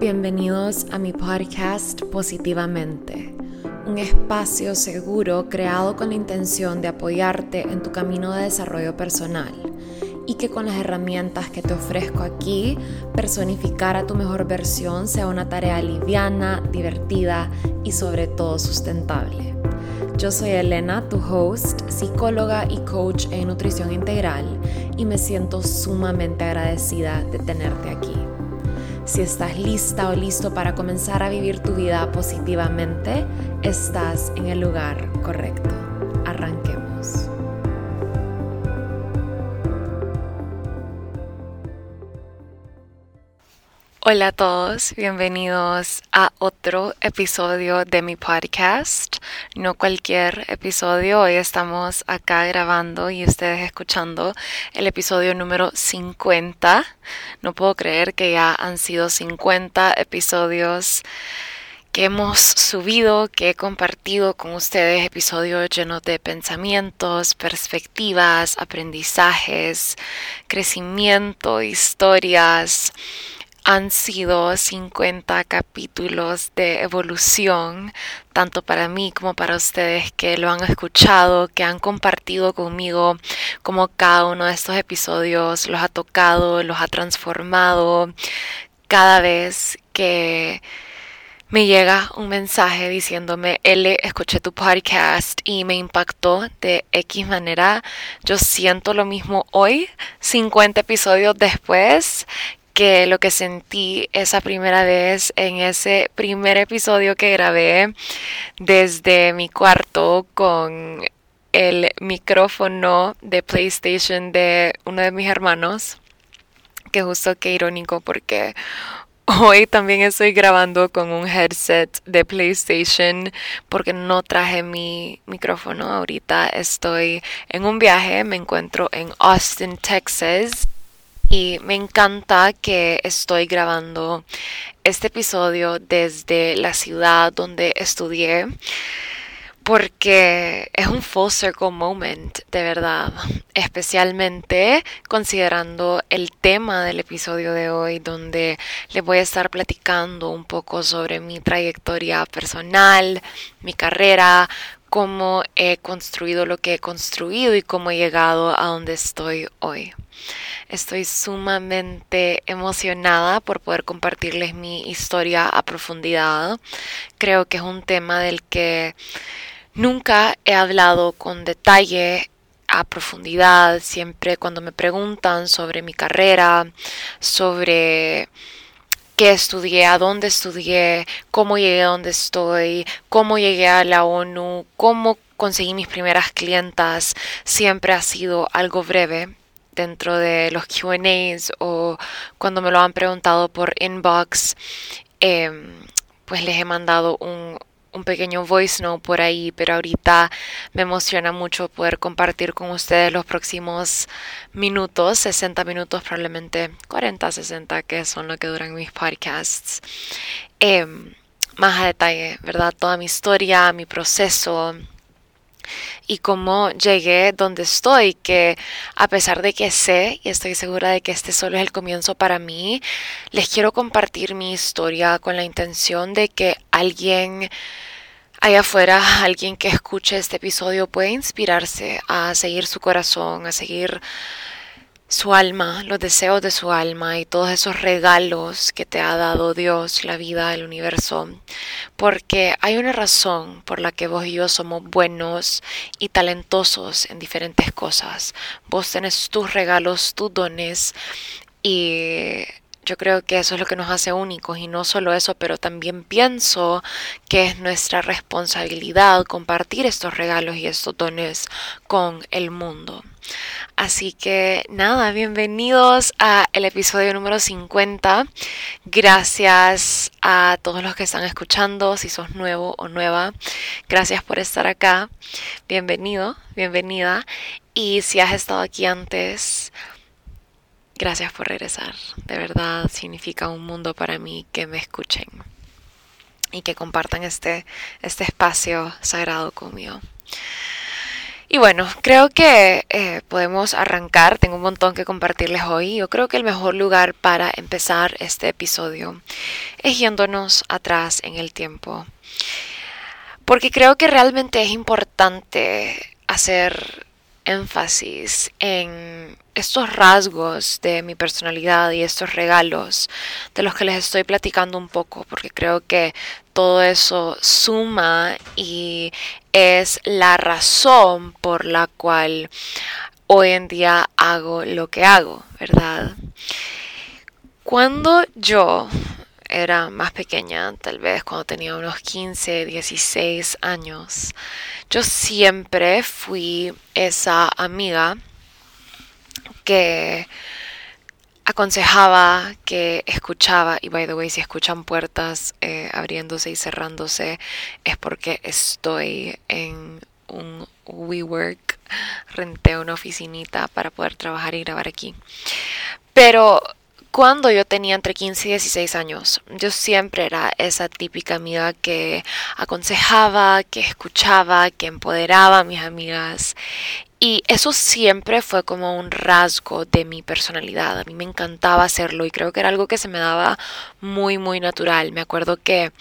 Bienvenidos a mi podcast Positivamente, un espacio seguro creado con la intención de apoyarte en tu camino de desarrollo personal y que con las herramientas que te ofrezco aquí, personificar a tu mejor versión sea una tarea liviana, divertida y sobre todo sustentable. Yo soy Elena, tu host, psicóloga y coach en nutrición integral y me siento sumamente agradecida de tenerte aquí. Si estás lista o listo para comenzar a vivir tu vida positivamente, estás en el lugar correcto. Hola a todos, bienvenidos a otro episodio de mi podcast. No cualquier episodio, hoy estamos acá grabando y ustedes escuchando el episodio número 50. No puedo creer que ya han sido 50 episodios que hemos subido, que he compartido con ustedes, episodios llenos de pensamientos, perspectivas, aprendizajes, crecimiento, historias han sido 50 capítulos de evolución, tanto para mí como para ustedes que lo han escuchado, que han compartido conmigo, como cada uno de estos episodios los ha tocado, los ha transformado. Cada vez que me llega un mensaje diciéndome, L, escuché tu podcast y me impactó de X manera. Yo siento lo mismo hoy, 50 episodios después, que lo que sentí esa primera vez en ese primer episodio que grabé desde mi cuarto con el micrófono de PlayStation de uno de mis hermanos. Que justo que irónico porque Hoy también estoy grabando con un headset de PlayStation porque no traje mi micrófono. Ahorita estoy en un viaje, me encuentro en Austin, Texas y me encanta que estoy grabando este episodio desde la ciudad donde estudié porque es un full circle moment, de verdad, especialmente considerando el tema del episodio de hoy, donde les voy a estar platicando un poco sobre mi trayectoria personal, mi carrera, cómo he construido lo que he construido y cómo he llegado a donde estoy hoy. Estoy sumamente emocionada por poder compartirles mi historia a profundidad. Creo que es un tema del que nunca he hablado con detalle a profundidad. Siempre cuando me preguntan sobre mi carrera, sobre qué estudié, a dónde estudié, cómo llegué a donde estoy, cómo llegué a la ONU, cómo conseguí mis primeras clientas, siempre ha sido algo breve dentro de los QAs o cuando me lo han preguntado por inbox, em, pues les he mandado un, un pequeño voice note por ahí, pero ahorita me emociona mucho poder compartir con ustedes los próximos minutos, 60 minutos, probablemente 40, 60, que son lo que duran mis podcasts. Em, más a detalle, ¿verdad? Toda mi historia, mi proceso, y cómo llegué donde estoy, que a pesar de que sé y estoy segura de que este solo es el comienzo para mí, les quiero compartir mi historia con la intención de que alguien allá afuera, alguien que escuche este episodio pueda inspirarse a seguir su corazón, a seguir su alma, los deseos de su alma y todos esos regalos que te ha dado Dios, la vida, el universo. Porque hay una razón por la que vos y yo somos buenos y talentosos en diferentes cosas. Vos tenés tus regalos, tus dones y yo creo que eso es lo que nos hace únicos y no solo eso, pero también pienso que es nuestra responsabilidad compartir estos regalos y estos dones con el mundo. Así que nada, bienvenidos a el episodio número 50. Gracias a todos los que están escuchando, si sos nuevo o nueva. Gracias por estar acá. Bienvenido, bienvenida. Y si has estado aquí antes, Gracias por regresar. De verdad significa un mundo para mí que me escuchen y que compartan este, este espacio sagrado conmigo. Y bueno, creo que eh, podemos arrancar. Tengo un montón que compartirles hoy. Yo creo que el mejor lugar para empezar este episodio es yéndonos atrás en el tiempo. Porque creo que realmente es importante hacer énfasis en estos rasgos de mi personalidad y estos regalos de los que les estoy platicando un poco, porque creo que todo eso suma y es la razón por la cual hoy en día hago lo que hago, ¿verdad? Cuando yo era más pequeña, tal vez cuando tenía unos 15, 16 años, yo siempre fui esa amiga que aconsejaba, que escuchaba, y by the way, si escuchan puertas eh, abriéndose y cerrándose, es porque estoy en un WeWork, renté una oficinita para poder trabajar y grabar aquí. Pero cuando yo tenía entre 15 y 16 años, yo siempre era esa típica amiga que aconsejaba, que escuchaba, que empoderaba a mis amigas y eso siempre fue como un rasgo de mi personalidad. A mí me encantaba hacerlo y creo que era algo que se me daba muy, muy natural. Me acuerdo que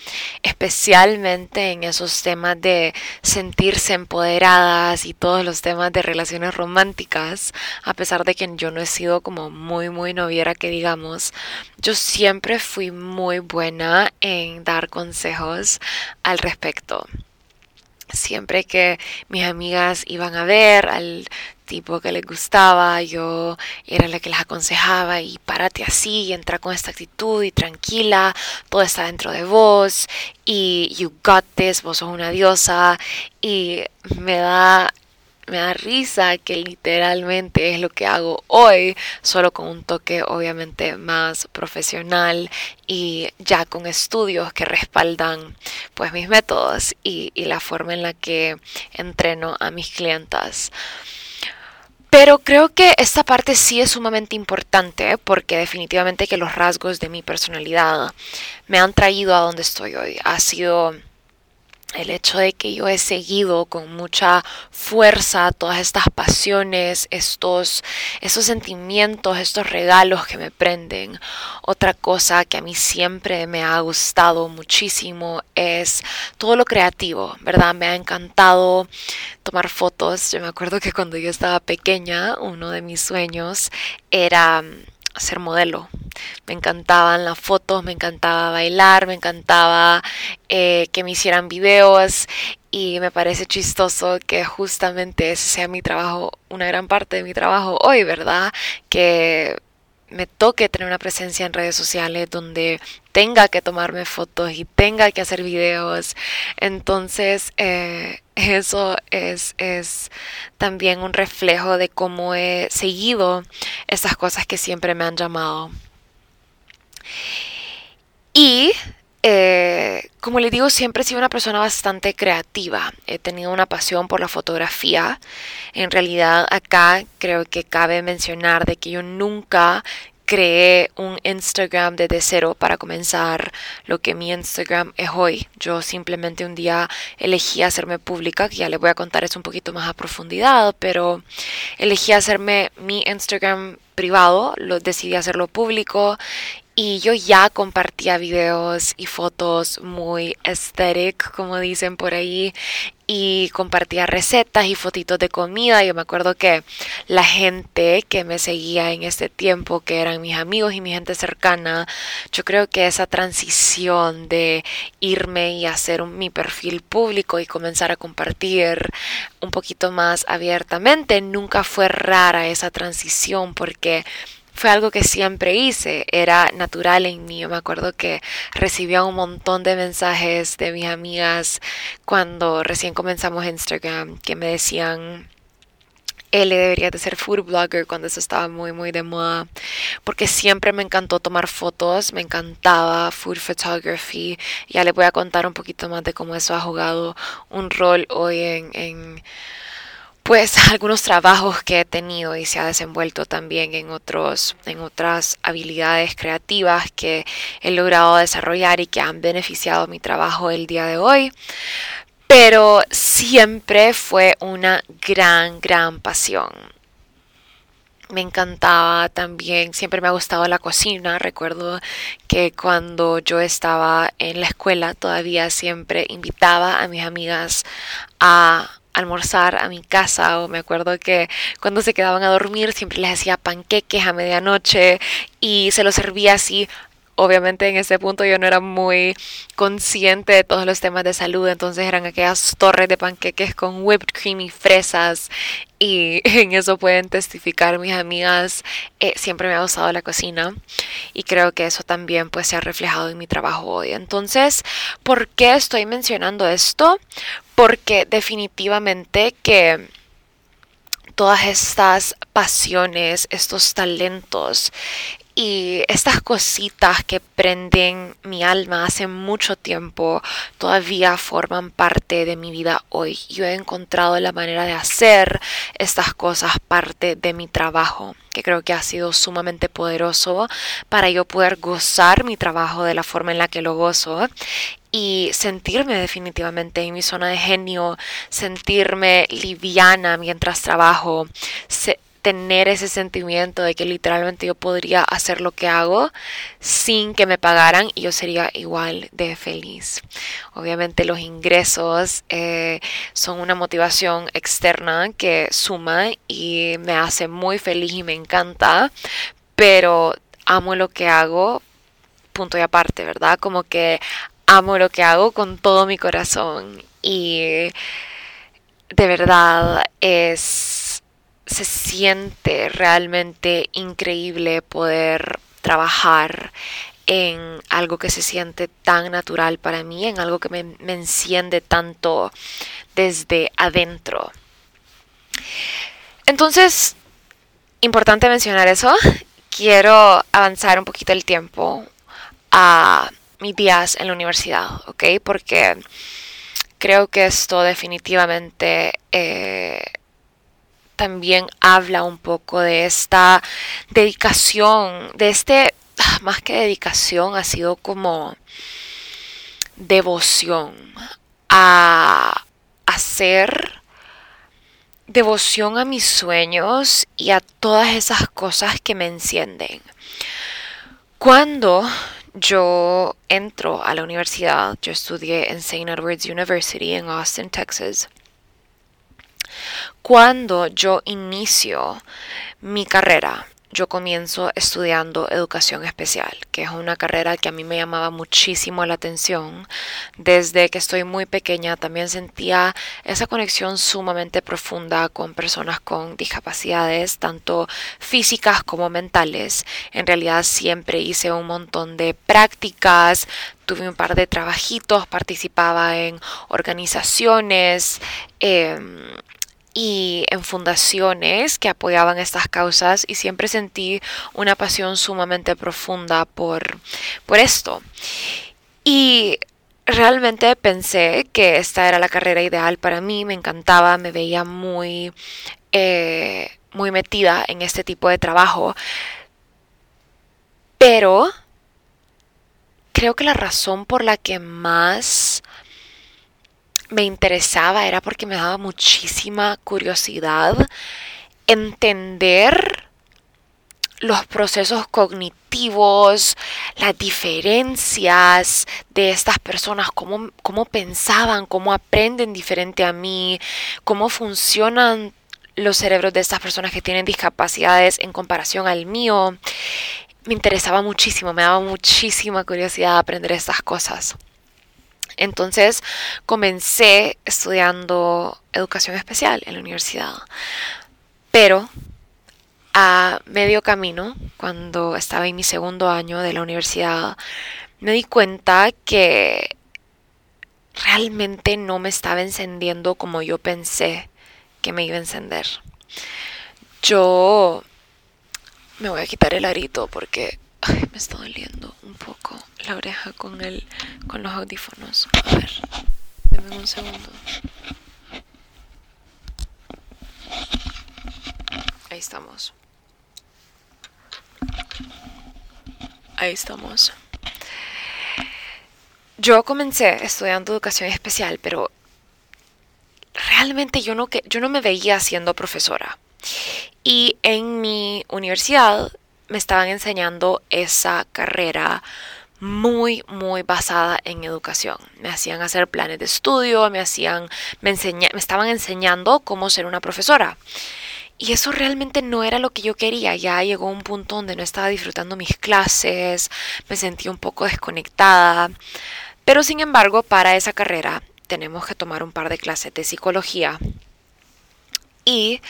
especialmente en esos temas de sentirse empoderadas y todos los temas de relaciones románticas, a pesar de que yo no he sido como muy, muy noviera que digamos, yo siempre fui muy buena en dar consejos al respecto siempre que mis amigas iban a ver al tipo que les gustaba, yo era la que les aconsejaba y párate así y entra con esta actitud y tranquila, todo está dentro de vos y you got this, vos sos una diosa y me da me da risa que literalmente es lo que hago hoy, solo con un toque obviamente más profesional y ya con estudios que respaldan pues mis métodos y, la forma en la que entreno a mis clientas. Pero creo que esta parte sí es sumamente importante porque definitivamente que los rasgos de mi personalidad me han traído a donde estoy hoy. Ha sido el hecho de que yo he seguido con mucha fuerza todas estas pasiones, estos, sentimientos, estos regalos que me prenden. Otra cosa que a mí siempre me ha gustado muchísimo es todo lo creativo, ¿verdad? Me ha encantado tomar fotos. Yo me acuerdo que cuando yo estaba pequeña, uno de mis sueños era ser modelo. Me encantaban las fotos, me encantaba bailar, me encantaba eh, que me hicieran videos y me parece chistoso que justamente ese sea mi trabajo, una gran parte de mi trabajo hoy, ¿verdad? Que me toque tener una presencia en redes sociales donde tenga que tomarme fotos y tenga que hacer videos. Entonces, eh, eso es, es también un reflejo de cómo he seguido esas cosas que siempre me han llamado. Y eh, como les digo, siempre he sido una persona bastante creativa. He tenido una pasión por la fotografía. En realidad, acá creo que cabe mencionar de que yo nunca creé un Instagram desde cero para comenzar lo que mi Instagram es hoy. Yo simplemente un día elegí hacerme pública, que ya les voy a contar eso un poquito más a profundidad, pero elegí hacerme mi Instagram privado, lo decidí hacerlo público y yo ya compartía videos y fotos muy aesthetic, como dicen por ahí, y compartía recetas y fotitos de comida. Yo me acuerdo que la gente que me seguía en este tiempo, que eran mis amigos y mi gente cercana, yo creo que esa transición de irme y hacer mi perfil público y comenzar a compartir un poquito más abiertamente, nunca fue rara esa transición porque fue algo que siempre hice, era natural en mí. me acuerdo que recibía un montón de mensajes de mis amigas cuando recién comenzamos Instagram que me decían él debería de ser food blogger cuando eso estaba muy muy de moda porque siempre me encantó tomar fotos me encantaba food photography ya les voy a contar un poquito más de cómo eso ha jugado un rol hoy en pues algunos trabajos que he tenido y se ha desenvuelto también en otros en otras habilidades creativas que he logrado desarrollar y que han beneficiado mi trabajo el día de hoy pero siempre fue una gran, gran pasión. Me encantaba también, siempre me ha gustado la cocina. Recuerdo que cuando yo estaba en la escuela todavía siempre invitaba a mis amigas a almorzar a mi casa o me acuerdo que cuando se quedaban a dormir siempre les hacía panqueques a medianoche y se los servía así obviamente en ese punto yo no era muy consciente de todos los temas de salud, entonces eran aquellas torres de panqueques con whipped cream y fresas y en eso pueden testificar mis amigas, eh, siempre me ha gustado la cocina y creo que eso también pues se ha reflejado en mi trabajo hoy. Entonces, ¿por qué estoy mencionando esto? Porque definitivamente que todas estas pasiones, estos talentos y estas cositas que prenden mi alma hace mucho tiempo todavía forman parte de mi vida hoy. Yo he encontrado la manera de hacer estas cosas parte de mi trabajo, que creo que ha sido sumamente poderoso para yo poder gozar mi trabajo de la forma en la que lo gozo y sentirme definitivamente en mi zona de genio, sentirme liviana mientras trabajo, tener ese sentimiento de que literalmente yo podría hacer lo que hago sin que me pagaran y yo sería igual de feliz. Obviamente los ingresos eh, son una motivación externa que suma y me hace muy feliz y me encanta, pero amo lo que hago, punto y aparte, ¿verdad? Como que amo lo que hago con todo mi corazón y de verdad es se siente realmente increíble poder trabajar en algo que se siente tan natural para mí, en algo que me, enciende tanto desde adentro. Entonces, importante mencionar eso. Quiero avanzar un poquito el tiempo a mis días en la universidad, ¿ok? Porque creo que esto definitivamente eh, también habla un poco de esta dedicación, de este, ah, más que dedicación, ha sido como devoción a hacer devoción a mis sueños y a todas esas cosas que me encienden. Cuando yo entro a la universidad, yo estudié en St. Edward's University en Austin, Texas. Cuando yo inicio mi carrera, yo comienzo estudiando educación especial, que es una carrera que a mí me llamaba muchísimo la atención. Desde que estoy muy pequeña también sentía esa conexión sumamente profunda con personas con discapacidades, tanto físicas como mentales. En realidad siempre hice un montón de prácticas, tuve un par de trabajitos, participaba en organizaciones. Em, y en fundaciones que apoyaban estas causas y siempre sentí una pasión sumamente profunda por, por esto. Y realmente pensé que esta era la carrera ideal para mí, me encantaba, me veía muy, eh, muy metida en este tipo de trabajo. Pero creo que la razón por la que más me interesaba era porque me daba muchísima curiosidad entender los procesos cognitivos, las diferencias de estas personas, cómo, cómo pensaban, cómo aprenden diferente a mí, cómo funcionan los cerebros de estas personas que tienen discapacidades en comparación al mío. Me interesaba muchísimo, me daba muchísima curiosidad aprender estas cosas. Entonces comencé estudiando educación especial en la universidad. Pero a medio camino, cuando estaba en mi segundo año de la universidad, me di cuenta que realmente no me estaba encendiendo como yo pensé que me iba a encender. Yo me voy a quitar el arito porque me está doliendo un poco la oreja con el con los audífonos. A ver, denme un segundo. Ahí estamos. Ahí estamos. Yo comencé estudiando educación especial, pero realmente yo no, yo no me veía siendo profesora. Y en mi universidad me estaban enseñando esa carrera muy, muy basada en educación. Me hacían hacer planes de estudio, me hacían, me, me estaban enseñando cómo ser una profesora. Y eso realmente no era lo que yo quería. Ya llegó un punto donde no estaba disfrutando mis clases, me sentí un poco desconectada. Pero sin embargo, para esa carrera tenemos que tomar un par de clases de psicología. Y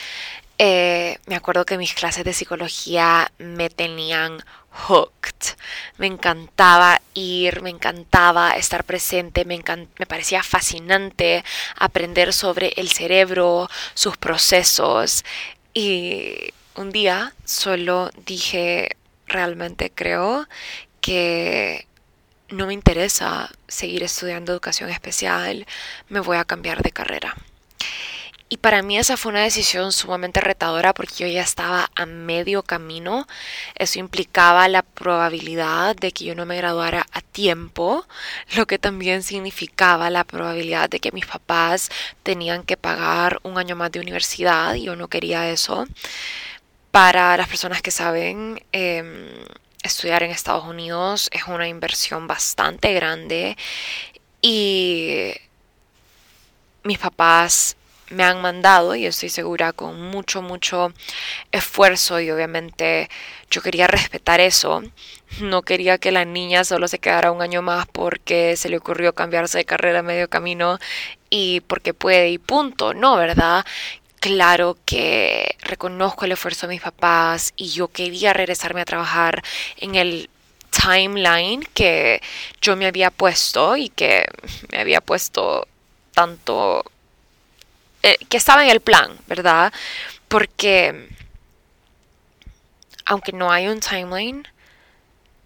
eh, me acuerdo que mis clases de psicología me tenían hooked. Me encantaba ir, me encantaba estar presente, me, me parecía fascinante aprender sobre el cerebro, sus procesos. Y un día solo dije, realmente creo que no me interesa seguir estudiando educación especial, me voy a cambiar de carrera. Y para mí esa fue una decisión sumamente retadora porque yo ya estaba a medio camino. Eso implicaba la probabilidad de que yo no me graduara a tiempo, lo que también significaba la probabilidad de que mis papás tenían que pagar un año más de universidad y yo no quería eso. Para las personas que saben, em, estudiar en Estados Unidos es una inversión bastante grande y mis papás me han mandado y estoy segura con mucho, mucho esfuerzo y obviamente yo quería respetar eso. No quería que la niña solo se quedara un año más porque se le ocurrió cambiarse de carrera a medio camino y porque puede y punto, ¿no? ¿Verdad? Claro que reconozco el esfuerzo de mis papás y yo quería regresarme a trabajar en el timeline que yo me había puesto y que me había puesto tanto eh, que estaba en el plan, ¿verdad? Porque aunque no hay un timeline,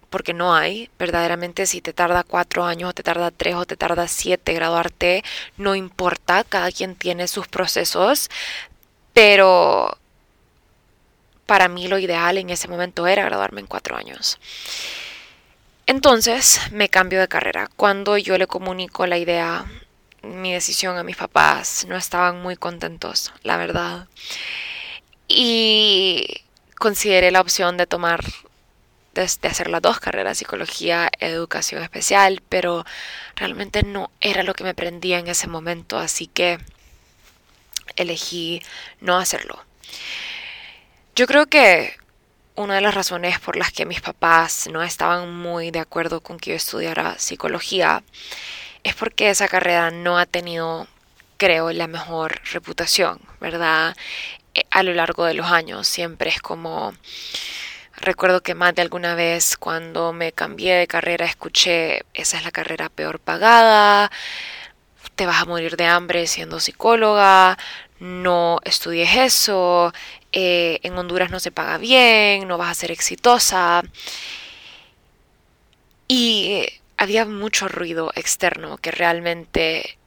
porque no hay, verdaderamente si te tarda cuatro años o te tarda tres o te tarda siete graduarte, no importa, cada quien tiene sus procesos, pero para mí lo ideal en ese momento era graduarme en cuatro años. Entonces me cambio de carrera. Cuando yo le comunico la idea mi decisión a mis papás. No estaban muy contentos, la verdad. Y consideré la opción de tomar, de, hacer las dos carreras, psicología, educación especial, pero realmente no era lo que me prendía en ese momento, así que elegí no hacerlo. Yo creo que una de las razones por las que mis papás no estaban muy de acuerdo con que yo estudiara psicología es porque esa carrera no ha tenido, creo, la mejor reputación, ¿verdad? Eh, a lo largo de los años siempre es como... Recuerdo que más de alguna vez cuando me cambié de carrera escuché, esa es la carrera peor pagada, te vas a morir de hambre siendo psicóloga, no estudies eso, eh, en Honduras no se paga bien, no vas a ser exitosa. Y había mucho ruido externo que realmente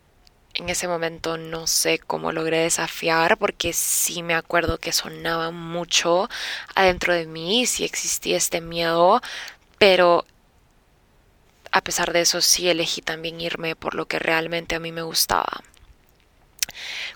en ese momento no sé cómo logré desafiar porque sí me acuerdo que sonaba mucho adentro de mí, sí existía este miedo, pero a pesar de eso sí elegí también irme por lo que realmente a mí me gustaba.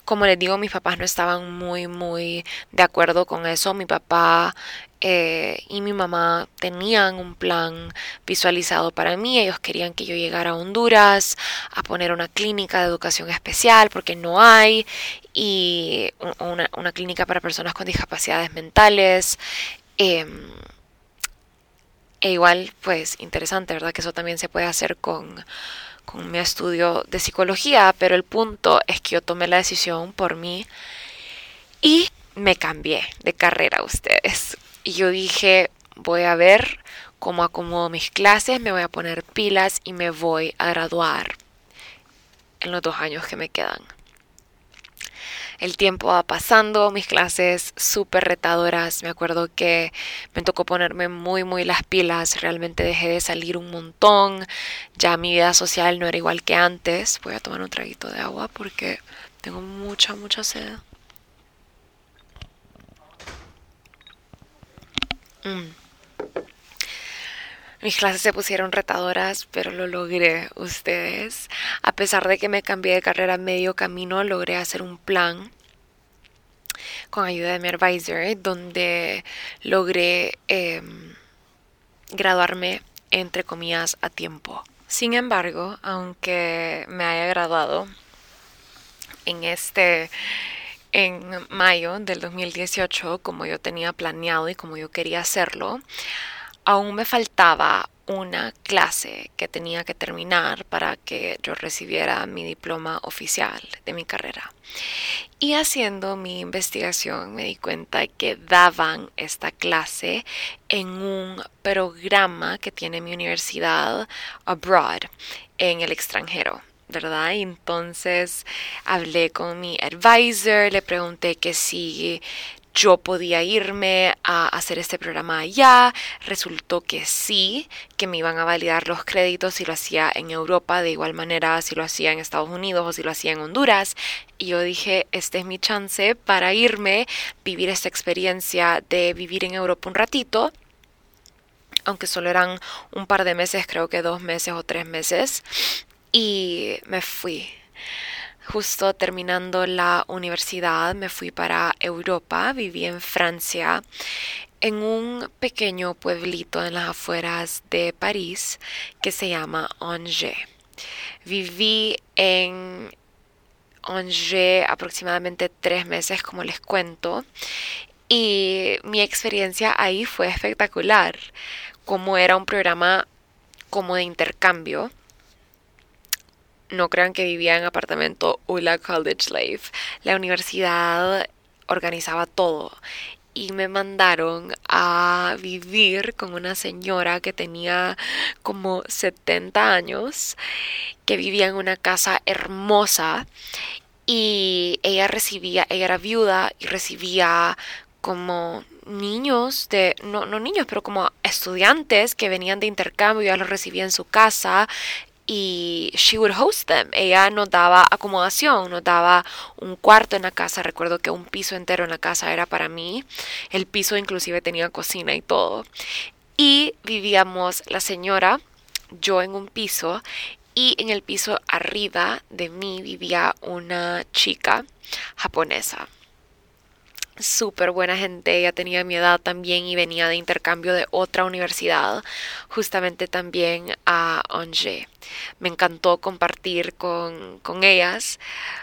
Como les digo, mis papás no estaban muy, muy de acuerdo con eso. Mi papá eh, y mi mamá tenían un plan visualizado para mí. Ellos querían que yo llegara a Honduras a poner una clínica de educación especial porque no hay y una, clínica para personas con discapacidades mentales. Em, e igual, pues interesante, ¿verdad? Que eso también se puede hacer con con mi estudio de psicología, pero el punto es que yo tomé la decisión por mí y me cambié de carrera ustedes. Y yo dije, voy a ver cómo acomodo mis clases, me voy a poner pilas y me voy a graduar en los dos años que me quedan. El tiempo va pasando, mis clases súper retadoras. Me acuerdo que me tocó ponerme muy, muy las pilas. Realmente dejé de salir un montón. Ya mi vida social no era igual que antes. Voy a tomar un traguito de agua porque tengo mucha, mucha sed. Mm. Mis clases se pusieron retadoras, pero lo logré, ustedes. A pesar de que me cambié de carrera medio camino, logré hacer un plan con ayuda de mi advisor, donde logré em, graduarme, entre comillas, a tiempo. Sin embargo, aunque me haya graduado en este en mayo del 2018 como yo tenía planeado y como yo quería hacerlo, aún me faltaba una clase que tenía que terminar para que yo recibiera mi diploma oficial de mi carrera. Y haciendo mi investigación me di cuenta que daban esta clase en un programa que tiene mi universidad abroad, en el extranjero. ¿verdad? Entonces hablé con mi advisor, le pregunté que si yo podía irme a hacer este programa allá. Resultó que sí, que me iban a validar los créditos si lo hacía en Europa, de igual manera si lo hacía en Estados Unidos o si lo hacía en Honduras. Y yo dije, este es mi chance para irme, vivir esta experiencia de vivir en Europa un ratito aunque solo eran un par de meses, creo que dos meses o tres meses, y me fui. Justo terminando la universidad me fui para Europa, viví en Francia, en un pequeño pueblito en las afueras de París que se llama Angers. Viví en Angers aproximadamente tres meses, como les cuento, y mi experiencia ahí fue espectacular, como era un programa como de intercambio no crean que vivía en apartamento Ula College Life. La universidad organizaba todo y me mandaron a vivir con una señora que tenía como 70 años, que vivía en una casa hermosa y ella recibía, ella era viuda y recibía como niños de, no, no niños, pero como estudiantes que venían de intercambio, ya los recibía en su casa, y she would host them. Ella nos daba acomodación, nos daba un cuarto en la casa. Recuerdo que un piso entero en la casa era para mí. El piso inclusive tenía cocina y todo. Y vivíamos la señora, yo en un piso y en el piso arriba de mí vivía una chica japonesa súper buena gente, ella tenía mi edad también y venía de intercambio de otra universidad, justamente también a Angers. Me encantó compartir con, con ellas.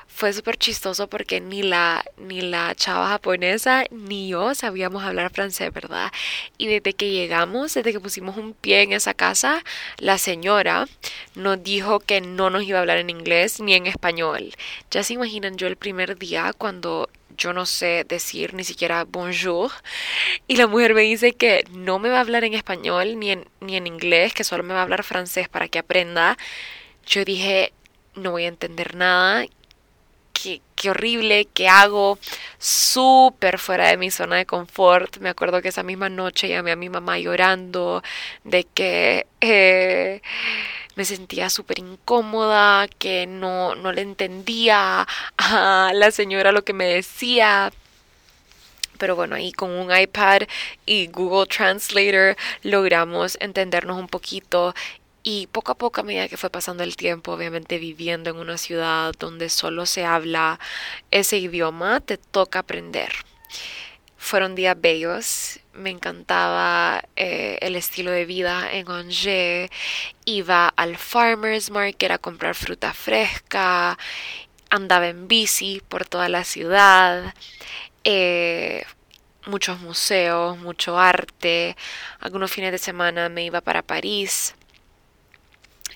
Fue súper chistoso porque ni la, ni la chava japonesa ni yo sabíamos hablar francés, ¿verdad? Y desde que llegamos, desde que pusimos un pie en esa casa, la señora nos dijo que no nos iba a hablar en inglés ni en español. Ya se imaginan yo el primer día cuando yo no sé decir ni siquiera bonjour. Y la mujer me dice que no me va a hablar en español ni en, ni en inglés, que solo me va a hablar francés para que aprenda. Yo dije, no voy a entender nada. Qué, qué horrible, qué hago, súper fuera de mi zona de confort. Me acuerdo que esa misma noche llamé a mi mamá llorando de que eh, me sentía súper incómoda, que no, no le entendía a la señora lo que me decía. Pero bueno, ahí con un iPad y Google Translator logramos entendernos un poquito y poco a poco a medida que fue pasando el tiempo, obviamente viviendo en una ciudad donde solo se habla ese idioma, te toca aprender. Fueron días bellos, me encantaba eh, el estilo de vida en Angers. Iba al Farmer's Market a comprar fruta fresca, andaba en bici por toda la ciudad. Eh, muchos museos, mucho arte. Algunos fines de semana me iba para París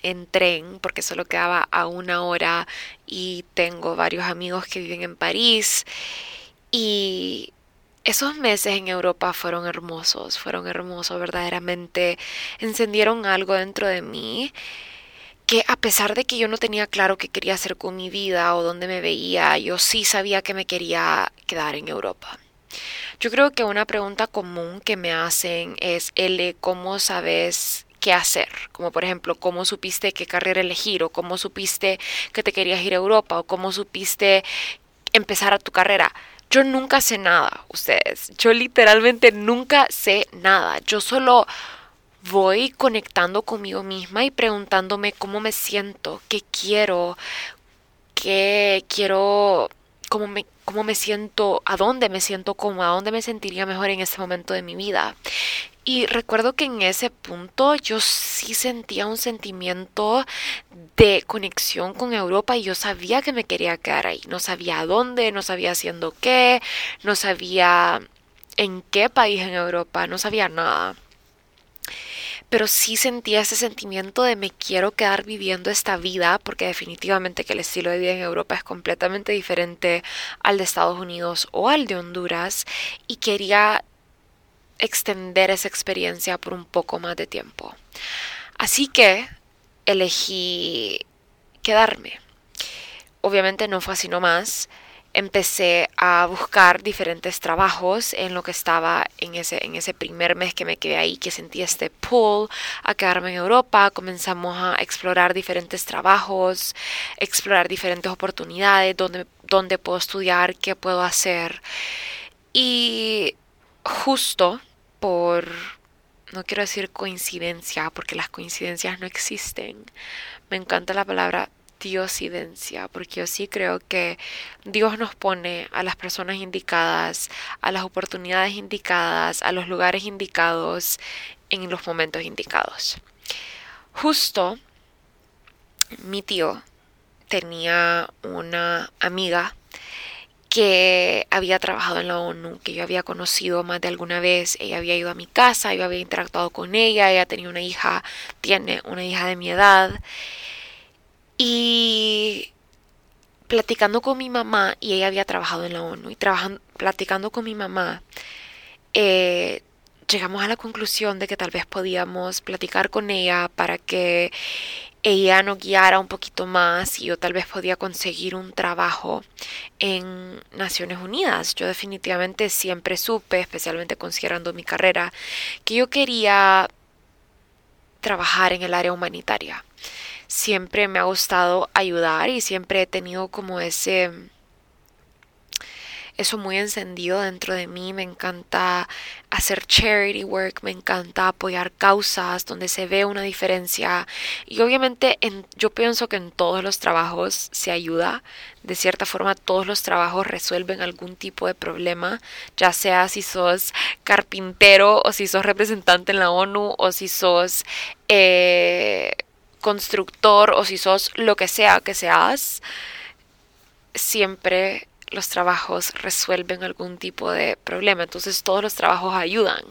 en tren porque solo quedaba a una hora y tengo varios amigos que viven en París y esos meses en Europa fueron hermosos, fueron hermosos, verdaderamente encendieron algo dentro de mí que a pesar de que yo no tenía claro qué quería hacer con mi vida o dónde me veía, yo sí sabía que me quería quedar en Europa. Yo creo que una pregunta común que me hacen es, L, ¿cómo sabes qué hacer? Como por ejemplo, ¿cómo supiste qué carrera elegir? ¿O cómo supiste que te querías ir a Europa? ¿O cómo supiste empezar a tu carrera? Yo nunca sé nada, ustedes. Yo literalmente nunca sé nada. Yo solo voy conectando conmigo misma y preguntándome cómo me siento, qué quiero, qué quiero, cómo me, cómo me siento, a dónde me siento cómoda, a dónde me sentiría mejor en este momento de mi vida. Y recuerdo que en ese punto yo sí sentía un sentimiento de conexión con Europa y yo sabía que me quería quedar ahí. No sabía dónde, no sabía haciendo qué, no sabía en qué país en Europa, no sabía nada pero sí sentía ese sentimiento de me quiero quedar viviendo esta vida, porque definitivamente que el estilo de vida en Europa es completamente diferente al de Estados Unidos o al de Honduras, y quería extender esa experiencia por un poco más de tiempo. Así que elegí quedarme. Obviamente no fue así nomás empecé a buscar diferentes trabajos en lo que estaba en ese, en ese primer mes que me quedé ahí, que sentí este pull a quedarme en Europa. Comenzamos a explorar diferentes trabajos, explorar diferentes oportunidades, donde, donde puedo estudiar, qué puedo hacer. Y justo por, no quiero decir coincidencia, porque las coincidencias no existen. Me encanta la palabra diosidencia, porque yo sí creo que Dios nos pone a las personas indicadas, a las oportunidades indicadas, a los lugares indicados, en los momentos indicados. Justo mi tío tenía una amiga que había trabajado en la ONU, que yo había conocido más de alguna vez. Ella había ido a mi casa, yo había interactuado con ella, ella tenía una hija, tiene una hija de mi edad. Y platicando con mi mamá, y ella había trabajado en la ONU, y trabajando, platicando con mi mamá, eh, llegamos a la conclusión de que tal vez podíamos platicar con ella para que ella nos guiara un poquito más y yo tal vez podía conseguir un trabajo en Naciones Unidas. Yo definitivamente siempre supe, especialmente considerando mi carrera, que yo quería trabajar en el área humanitaria siempre me ha gustado ayudar y siempre he tenido como ese eso muy encendido dentro de mí. Me encanta hacer charity work, me encanta apoyar causas donde se ve una diferencia. Y obviamente en, yo pienso que en todos los trabajos se ayuda. De cierta forma, todos los trabajos resuelven algún tipo de problema, ya sea si sos carpintero o si sos representante en la ONU o si sos... Eh, constructor o si sos lo que sea que seas, siempre los trabajos resuelven algún tipo de problema. Entonces todos los trabajos ayudan.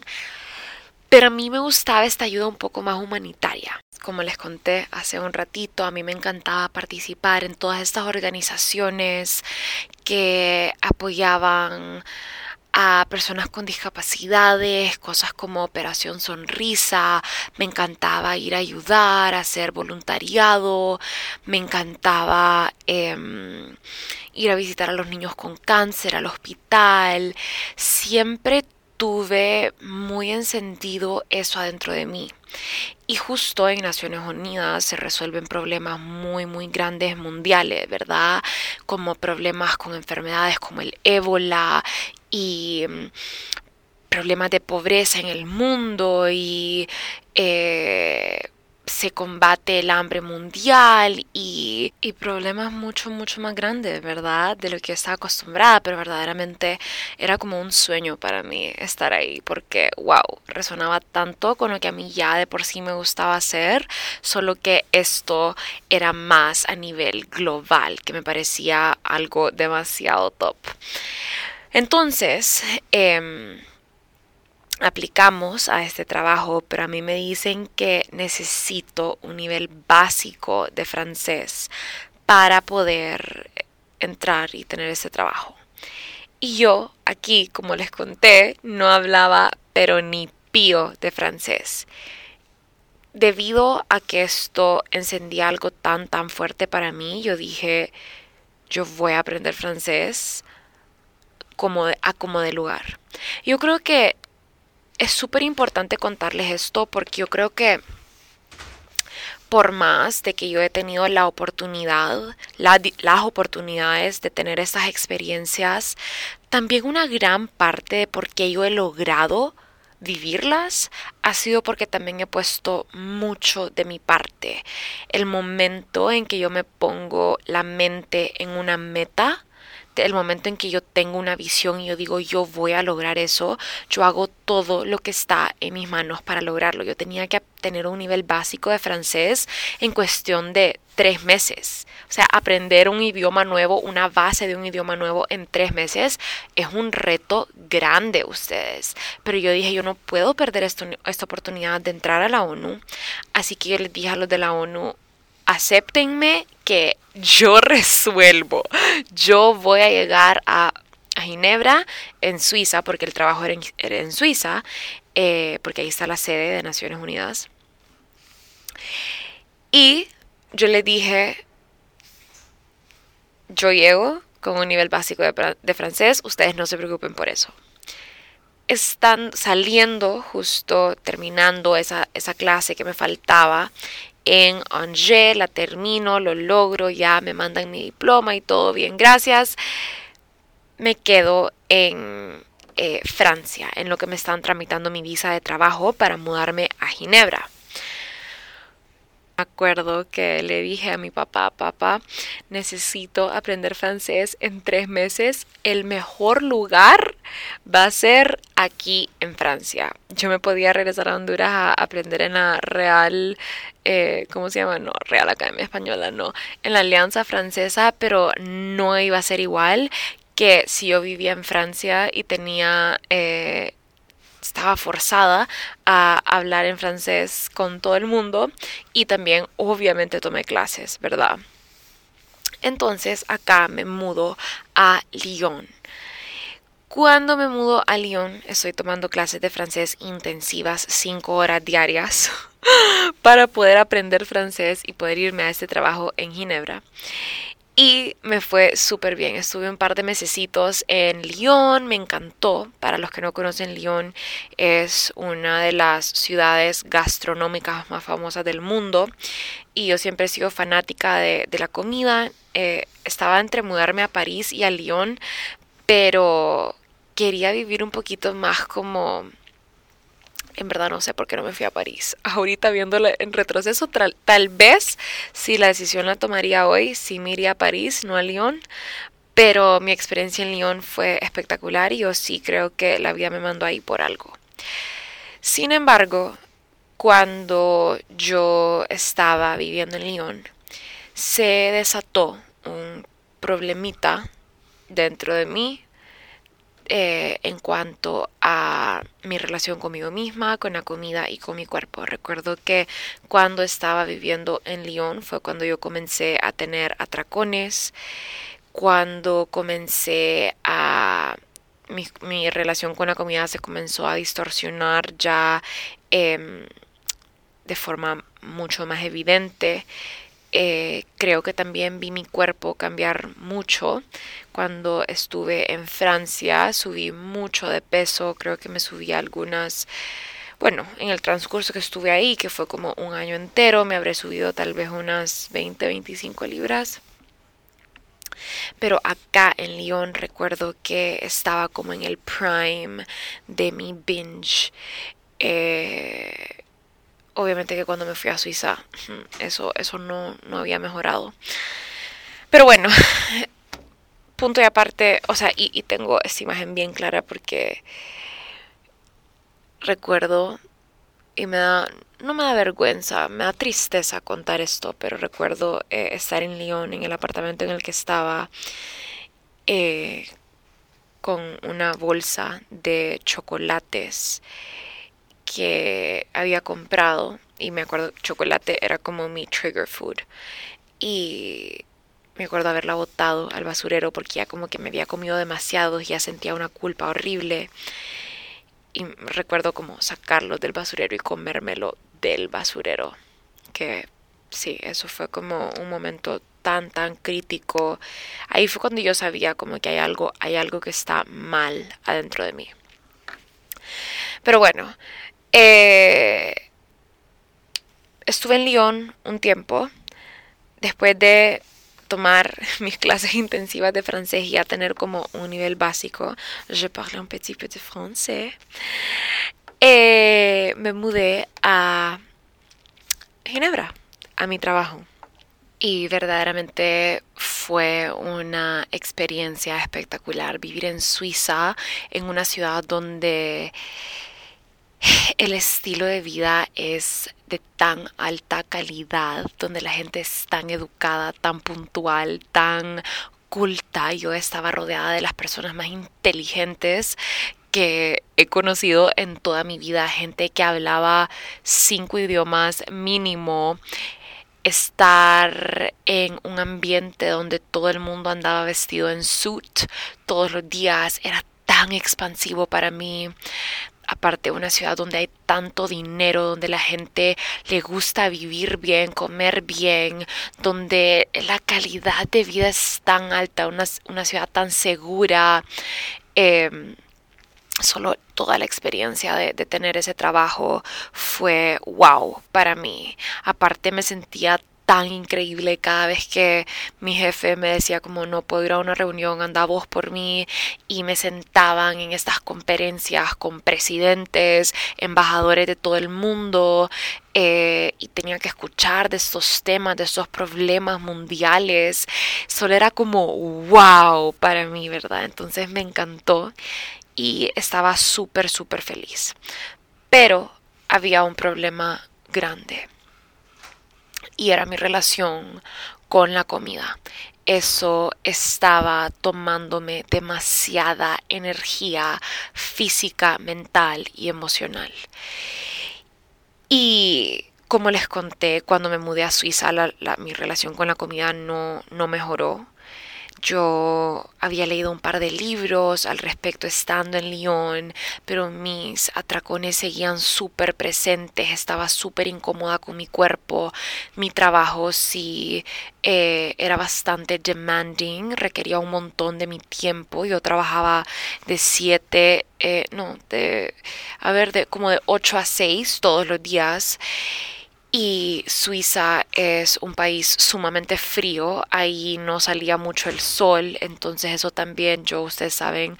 Pero a mí me gustaba esta ayuda un poco más humanitaria. Como les conté hace un ratito, a mí me encantaba participar en todas estas organizaciones que apoyaban a personas con discapacidades, cosas como Operación Sonrisa, me encantaba ir a ayudar, hacer voluntariado, me encantaba em, ir a visitar a los niños con cáncer al hospital, siempre tuve muy encendido eso adentro de mí. Y justo en Naciones Unidas se resuelven problemas muy, muy grandes mundiales, ¿verdad? Como problemas con enfermedades como el ébola y mm, problemas de pobreza en el mundo y eh, se combate el hambre mundial y, y, problemas mucho, mucho más grandes, ¿verdad? De lo que estaba acostumbrada, pero verdaderamente era como un sueño para mí estar ahí, porque, wow, resonaba tanto con lo que a mí ya de por sí me gustaba hacer, solo que esto era más a nivel global, que me parecía algo demasiado top. Entonces, em, aplicamos a este trabajo, pero a mí me dicen que necesito un nivel básico de francés para poder entrar y tener ese trabajo. Y yo aquí, como les conté, no hablaba pero ni pío de francés. Debido a que esto encendía algo tan tan fuerte para mí, yo dije, yo voy a aprender francés como de lugar. Yo creo que es súper importante contarles esto porque yo creo que por más de que yo he tenido la oportunidad, las oportunidades de tener estas experiencias, también una gran parte de por qué yo he logrado vivirlas ha sido porque también he puesto mucho de mi parte. El momento en que yo me pongo la mente en una meta, el momento en que yo tengo una visión y yo digo yo voy a lograr eso, yo hago todo lo que está en mis manos para lograrlo. Yo tenía que tener un nivel básico de francés en cuestión de tres meses. O sea, aprender un idioma nuevo, una base de un idioma nuevo en tres meses es un reto grande ustedes. Pero yo dije, yo no puedo perder esto, esta oportunidad de entrar a la ONU. Así que yo les dije a los de la ONU, acéptenme que yo resuelvo. Yo voy a llegar a, Ginebra, en Suiza, porque el trabajo era en, Suiza, eh, porque ahí está la sede de Naciones Unidas. Y yo le dije, yo llego con un nivel básico de, francés, ustedes no se preocupen por eso. Están saliendo, justo terminando esa, esa clase que me faltaba en Angers, la termino, lo logro, ya me mandan mi diploma y todo bien, gracias. Me quedo en eh, Francia, en lo que me están tramitando mi visa de trabajo para mudarme a Ginebra acuerdo que le dije a mi papá, papá, necesito aprender francés en tres meses. El mejor lugar va a ser aquí en Francia. Yo me podía regresar a Honduras a aprender en la Real, eh, ¿cómo se llama? No, Real Academia Española, no, en la Alianza Francesa, pero no iba a ser igual que si yo vivía en Francia y tenía eh, estaba forzada a hablar en francés con todo el mundo y también obviamente tomé clases, ¿verdad? Entonces acá me mudo a Lyon. Cuando me mudo a Lyon estoy tomando clases de francés intensivas, 5 horas diarias, para poder aprender francés y poder irme a este trabajo en Ginebra. Y me fue súper bien. Estuve un par de mesecitos en Lyon, me encantó. Para los que no conocen, Lyon es una de las ciudades gastronómicas más famosas del mundo. Y yo siempre he sido fanática de, la comida. Eh, estaba entre mudarme a París y a Lyon, pero quería vivir un poquito más como en verdad no sé por qué no me fui a París. Ahorita viéndolo en retroceso, tal, vez si la decisión la tomaría hoy, sí me iría a París, no a Lyon. Pero mi experiencia en Lyon fue espectacular y yo sí creo que la vida me mandó ahí por algo. Sin embargo, cuando yo estaba viviendo en Lyon, se desató un problemita dentro de mí eh, en cuanto a mi relación conmigo misma, con la comida y con mi cuerpo. Recuerdo que cuando estaba viviendo en Lyon fue cuando yo comencé a tener atracones, cuando comencé a... Mi, relación con la comida se comenzó a distorsionar ya em, de forma mucho más evidente. Eh, creo que también vi mi cuerpo cambiar mucho cuando estuve en Francia. Subí mucho de peso, creo que me subí algunas, bueno, en el transcurso que estuve ahí, que fue como un año entero, me habré subido tal vez unas 20, 25 libras. Pero acá en Lyon recuerdo que estaba como en el prime de mi binge. Eh, obviamente que cuando me fui a Suiza eso, eso no, no había mejorado. Pero bueno, punto y aparte, o sea, y, tengo esta imagen bien clara porque recuerdo y me da, no me da vergüenza, me da tristeza contar esto, pero recuerdo eh, estar en Lyon, en el apartamento en el que estaba, eh, con una bolsa de chocolates que había comprado y me acuerdo chocolate era como mi trigger food. Y me acuerdo haberla botado al basurero porque ya como que me había comido demasiado y ya sentía una culpa horrible. Y recuerdo como sacarlo del basurero y comérmelo del basurero que sí eso fue como un momento tan tan crítico. Ahí fue cuando yo sabía como que hay algo hay algo que está mal adentro de mí. Pero bueno eh, estuve en Lyon un tiempo después de tomar mis clases intensivas de francés y ya tener como un nivel básico. Je parle un petit peu de français. eh, me mudé a Ginebra, a mi trabajo. Y verdaderamente fue una experiencia espectacular vivir en Suiza, en una ciudad donde el estilo de vida es de tan alta calidad, donde la gente es tan educada, tan puntual, tan culta. Yo estaba rodeada de las personas más inteligentes que he conocido en toda mi vida, gente que hablaba cinco idiomas mínimo, estar en un ambiente donde todo el mundo andaba vestido en suit todos los días era tan expansivo para mí. Aparte, una ciudad donde hay tanto dinero, donde la gente le gusta vivir bien, comer bien, donde la calidad de vida es tan alta, una, una ciudad tan segura. Eh, solo toda la experiencia de, tener ese trabajo fue wow para mí. Aparte me sentía tan increíble cada vez que mi jefe me decía como no puedo ir a una reunión, anda vos por mí y me sentaban en estas conferencias con presidentes, embajadores de todo el mundo eh, y tenía que escuchar de estos temas, de estos problemas mundiales. Solo era como wow para mí, ¿verdad? Entonces me encantó y estaba súper, súper feliz. Pero había un problema grande y era mi relación con la comida. Eso estaba tomándome demasiada energía física, mental y emocional. Y como les conté, cuando me mudé a Suiza, mi relación con la comida no, no mejoró. Yo había leído un par de libros al respecto estando en Lyon, pero mis atracones seguían súper presentes, estaba súper incómoda con mi cuerpo, mi trabajo sí eh, era bastante demanding, requería un montón de mi tiempo, yo trabajaba de 7, eh, no, de, a ver, de como de 8 a 6 todos los días y Suiza es un país sumamente frío, ahí no salía mucho el sol, entonces eso también, yo, ustedes saben,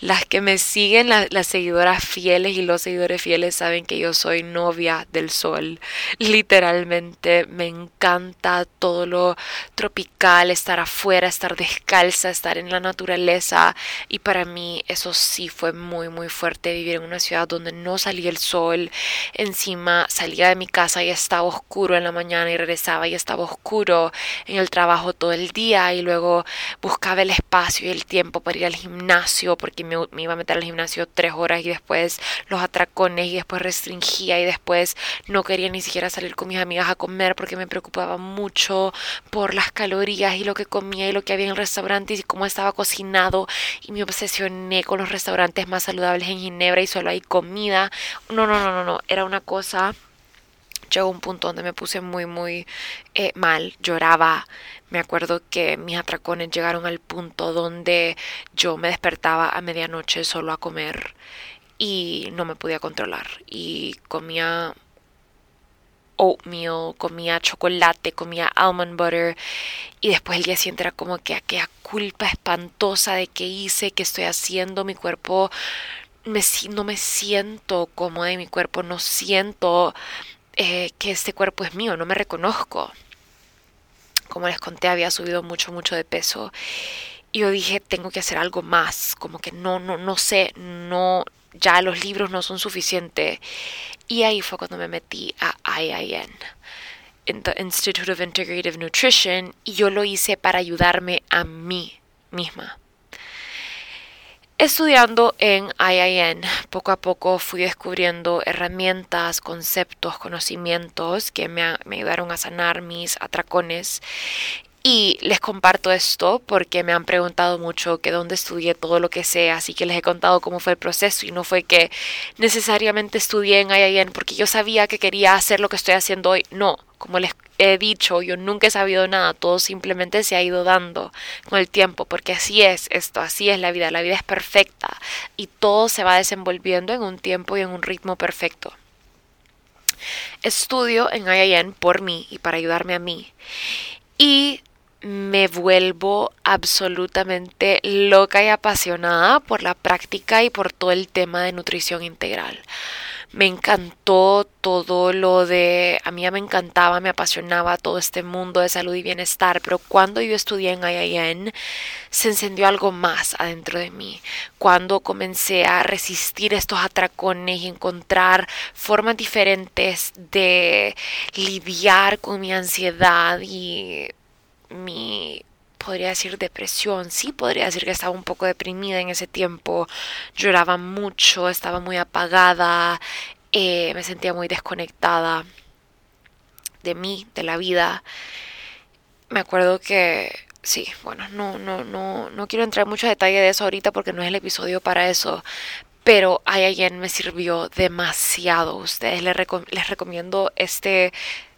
las que me siguen, las seguidoras fieles y los seguidores fieles saben que yo soy novia del sol, literalmente me encanta todo lo tropical, estar afuera, estar descalza, estar en la naturaleza y para mí eso sí fue muy muy fuerte vivir en una ciudad donde no salía el sol, encima salía de mi casa y estaba estaba oscuro en la mañana y regresaba y estaba oscuro en el trabajo todo el día y luego buscaba el espacio y el tiempo para ir al gimnasio porque me, iba a meter al gimnasio tres horas y después los atracones y después restringía y después no quería ni siquiera salir con mis amigas a comer porque me preocupaba mucho por las calorías y lo que comía y lo que había en el restaurante y cómo estaba cocinado y me obsesioné con los restaurantes más saludables en Ginebra y solo hay comida. No, no, no, no, no, era una cosa llegó un punto donde me puse muy, muy eh, mal, lloraba. Me acuerdo que mis atracones llegaron al punto donde yo me despertaba a medianoche solo a comer y no me podía controlar. Y comía oatmeal, comía chocolate, comía almond butter y después el día siguiente era como que aquella culpa espantosa de qué hice, qué estoy haciendo, mi cuerpo me, no me siento cómoda en mi cuerpo, no siento eh, que este cuerpo es mío, no me reconozco. Como les conté, había subido mucho, mucho de peso. Y yo dije, tengo que hacer algo más, como que no, no, no sé, no, ya los libros no son suficientes. Y ahí fue cuando me metí a IIN, Institute of Integrative Nutrition, y yo lo hice para ayudarme a mí misma. Estudiando en IIN, poco a poco fui descubriendo herramientas, conceptos, conocimientos que me, me, ayudaron a sanar mis atracones. Y les comparto esto porque me han preguntado mucho que dónde estudié todo lo que sé, así que les he contado cómo fue el proceso y no fue que necesariamente estudié en IIN porque yo sabía que quería hacer lo que estoy haciendo hoy. No, como les he dicho, yo nunca he sabido nada, todo simplemente se ha ido dando con el tiempo, porque así es esto, así es la vida, la vida es perfecta y todo se va desenvolviendo en un tiempo y en un ritmo perfecto. Estudio en IIN por mí y para ayudarme a mí y me vuelvo absolutamente loca y apasionada por la práctica y por todo el tema de nutrición integral Me encantó todo lo de, a mí ya me encantaba, me apasionaba todo este mundo de salud y bienestar, pero cuando yo estudié en IIN se encendió algo más adentro de mí. Cuando comencé a resistir estos atracones y encontrar formas diferentes de lidiar con mi ansiedad y mi podría decir depresión, sí podría decir que estaba un poco deprimida en ese tiempo, lloraba mucho, estaba muy apagada, eh, me sentía muy desconectada de mí, de la vida. Me acuerdo que sí, bueno, no, no, no, no quiero entrar en mucho detalle de eso ahorita porque no es el episodio para eso. Pero alguien me sirvió demasiado. Ustedes les recomiendo este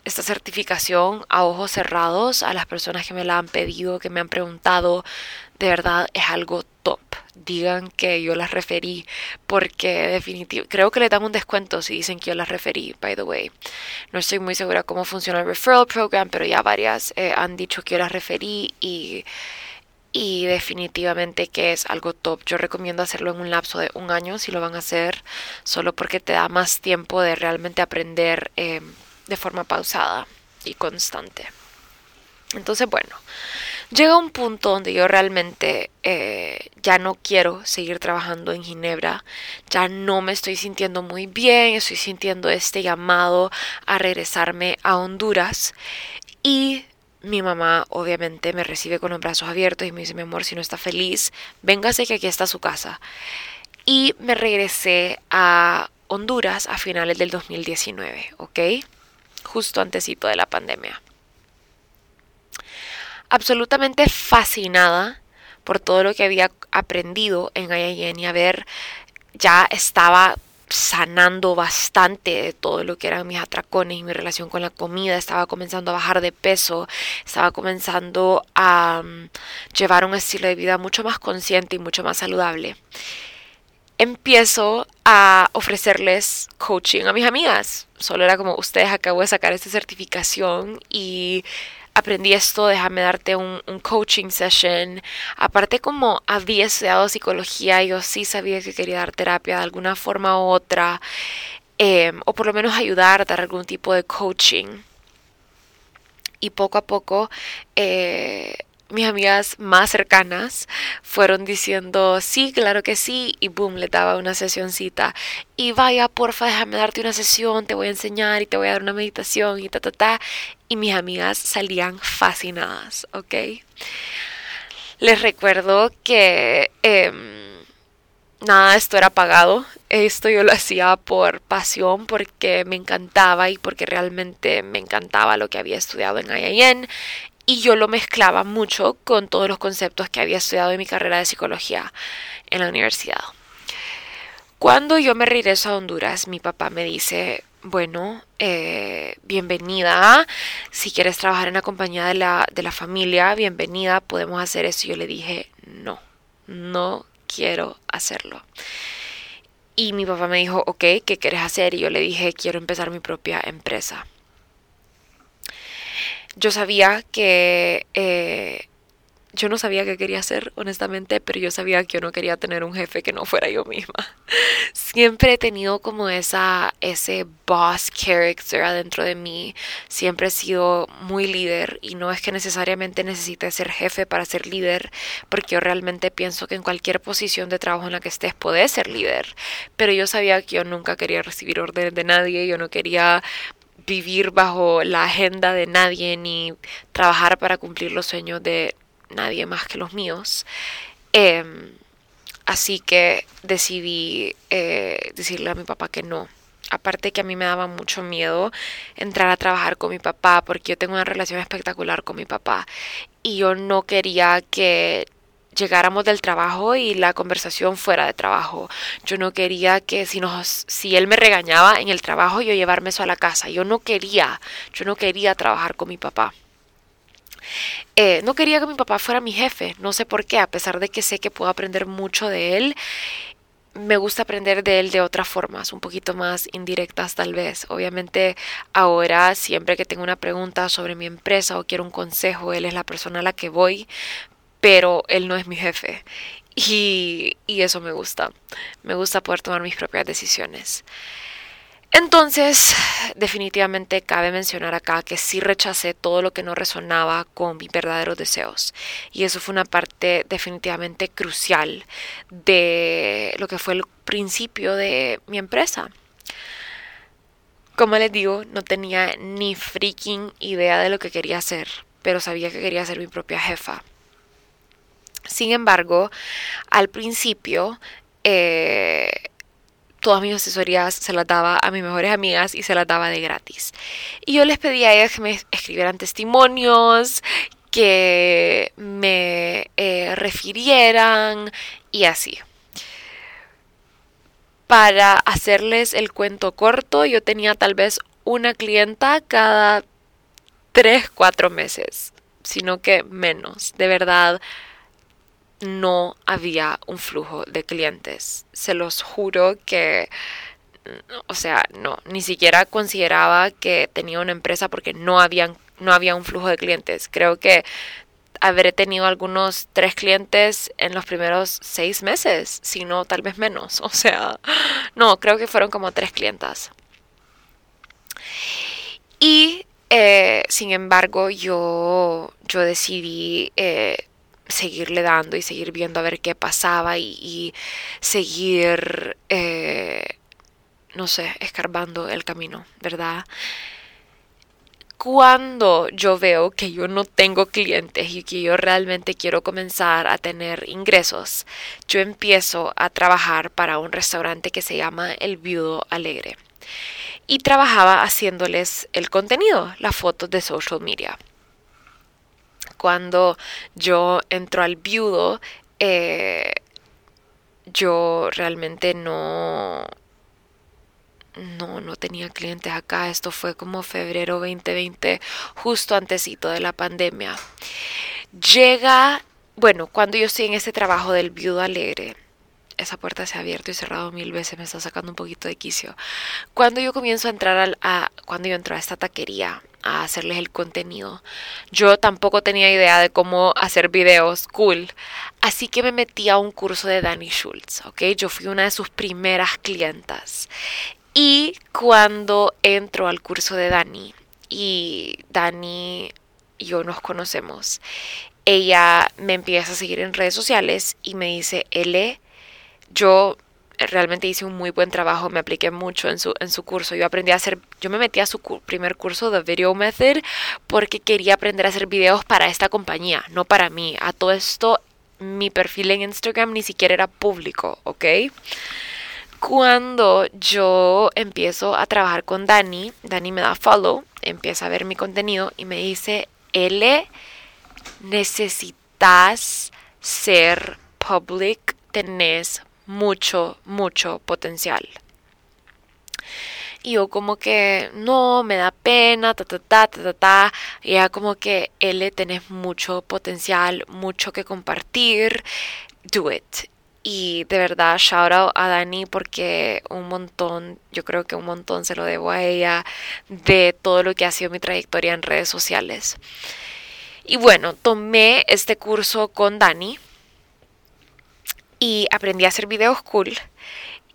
esta certificación a ojos cerrados a las personas que me la han pedido, que me han preguntado. De verdad es algo top. Digan que yo las referí porque definitivamente creo que le dan un descuento si dicen que yo las referí, by the way. No estoy muy segura cómo funciona el referral program, pero ya varias eh, han dicho que yo las referí y y definitivamente que es algo top. Yo recomiendo hacerlo en un lapso de un año si lo van a hacer, solo porque te da más tiempo de realmente aprender eh, de forma pausada y constante. Entonces, bueno, llega un punto donde yo realmente eh, ya no quiero seguir trabajando en Ginebra, ya no me estoy sintiendo muy bien, estoy sintiendo este llamado a regresarme a Honduras y mi mamá obviamente me recibe con los brazos abiertos y me dice, mi amor, si no está feliz, véngase que aquí está su casa. Y me regresé a Honduras a finales del 2019, ¿ok? Justo antesito de la pandemia. Absolutamente fascinada por todo lo que había aprendido en IIN y haber ya estaba sanando bastante de todo lo que eran mis atracones y mi relación con la comida, estaba comenzando a bajar de peso, estaba comenzando a mm, llevar un estilo de vida mucho más consciente y mucho más saludable empiezo a ofrecerles coaching a mis amigas. Solo era como, ustedes acabo de sacar esta certificación y aprendí esto, déjame darte un, coaching session. Aparte como había estudiado psicología, yo sí sabía que quería dar terapia de alguna forma u otra, em, o por lo menos ayudar, dar algún tipo de coaching. Y poco a poco eh, mis amigas más cercanas fueron diciendo, sí, claro que sí, y boom, le daba una sesioncita. Y vaya, porfa, déjame darte una sesión, te voy a enseñar y te voy a dar una meditación y ta, ta, ta. Y mis amigas salían fascinadas, ¿ok? Les recuerdo que em, nada esto era pagado. Esto yo lo hacía por pasión, porque me encantaba y porque realmente me encantaba lo que había estudiado en IIN y yo lo mezclaba mucho con todos los conceptos que había estudiado en mi carrera de psicología en la universidad. Cuando yo me regreso a Honduras, mi papá me dice, bueno, eh, bienvenida, si quieres trabajar en la compañía de la, de la familia, bienvenida, podemos hacer eso. Y yo le dije, no, no quiero hacerlo. Y mi papá me dijo, ok, ¿qué quieres hacer? Y yo le dije, quiero empezar mi propia empresa yo sabía que eh, yo no sabía qué quería hacer, honestamente, pero yo sabía que yo no quería tener un jefe que no fuera yo misma. Siempre he tenido como esa, ese boss character adentro de mí. Siempre he sido muy líder y no es que necesariamente necesite ser jefe para ser líder, porque yo realmente pienso que en cualquier posición de trabajo en la que estés puedes ser líder. Pero yo sabía que yo nunca quería recibir órdenes de nadie, yo no quería vivir bajo la agenda de nadie ni trabajar para cumplir los sueños de nadie más que los míos. Em, así que decidí eh, decirle a mi papá que no. Aparte que a mí me daba mucho miedo entrar a trabajar con mi papá porque yo tengo una relación espectacular con mi papá y yo no quería que llegáramos del trabajo y la conversación fuera de trabajo. Yo no quería que si nos, si él me regañaba en el trabajo, yo llevarme eso a la casa. Yo no quería, yo no quería trabajar con mi papá. Eh, no quería que mi papá fuera mi jefe, no sé por qué, a pesar de que sé que puedo aprender mucho de él, me gusta aprender de él de otras formas, un poquito más indirectas tal vez. Obviamente ahora siempre que tengo una pregunta sobre mi empresa o quiero un consejo, él es la persona a la que voy, pero él no es mi jefe. Y, eso me gusta. Me gusta poder tomar mis propias decisiones. Entonces, definitivamente cabe mencionar acá que sí rechacé todo lo que no resonaba con mis verdaderos deseos. Y eso fue una parte definitivamente crucial de lo que fue el principio de mi empresa. Como les digo, no tenía ni freaking idea de lo que quería hacer, pero sabía que quería ser mi propia jefa. Sin embargo, al principio eh, todas mis asesorías se las daba a mis mejores amigas y se las daba de gratis. Y yo les pedía a ellas que me escribieran testimonios, que me eh, refirieran y así. Para hacerles el cuento corto, yo tenía tal vez una clienta cada 3, 4 meses, sino que menos. De verdad, no había un flujo de clientes. Se los juro que, o sea, no, ni siquiera consideraba que tenía una empresa porque no, habían, no había un flujo de clientes. Creo que habré tenido algunos tres clientes en los primeros seis meses, si no, tal vez menos. O sea, no, creo que fueron como tres clientas. Y eh, sin embargo, yo, yo decidí eh, seguirle dando y seguir viendo a ver qué pasaba y, seguir, eh, no sé, escarbando el camino, ¿verdad? Cuando yo veo que yo no tengo clientes y que yo realmente quiero comenzar a tener ingresos, yo empiezo a trabajar para un restaurante que se llama El Viudo Alegre. Y trabajaba haciéndoles el contenido, las fotos de social media cuando yo entro al viudo, eh, yo realmente no, no, no tenía clientes acá. Esto fue como febrero 2020, justo antesito de la pandemia. Llega, bueno, cuando yo estoy en este trabajo del viudo alegre, esa puerta se ha abierto y cerrado mil veces, me está sacando un poquito de quicio. Cuando yo comienzo a entrar a, cuando yo entro a esta taquería, a hacerles el contenido. Yo tampoco tenía idea de cómo hacer videos cool, así que me metí a un curso de Danny Schultz, ¿ok? Yo fui una de sus primeras clientas. Y cuando entro al curso de Dani, y Dani y yo nos conocemos, ella me empieza a seguir en redes sociales y me dice, L, yo realmente hice un muy buen trabajo, me apliqué mucho en su, en su curso. Yo aprendí a hacer, yo me metí a su primer curso de Video Method porque quería aprender a hacer videos para esta compañía, no para mí. A todo esto, mi perfil en Instagram ni siquiera era público, ¿ok? Cuando yo empiezo a trabajar con Dani, Dani me da follow, empieza a ver mi contenido y me dice, L, necesitas ser public, tenés mucho, mucho potencial. Y yo como que, no, me da pena, ta, ta, ta, ta, ta, ta. Ya como que, L, tenés mucho potencial, mucho que compartir, do it. Y de verdad, shout out a Dani porque un montón, yo creo que un montón se lo debo a ella de todo lo que ha sido mi trayectoria en redes sociales. Y bueno, tomé este curso con Dani y aprendí a hacer videos cool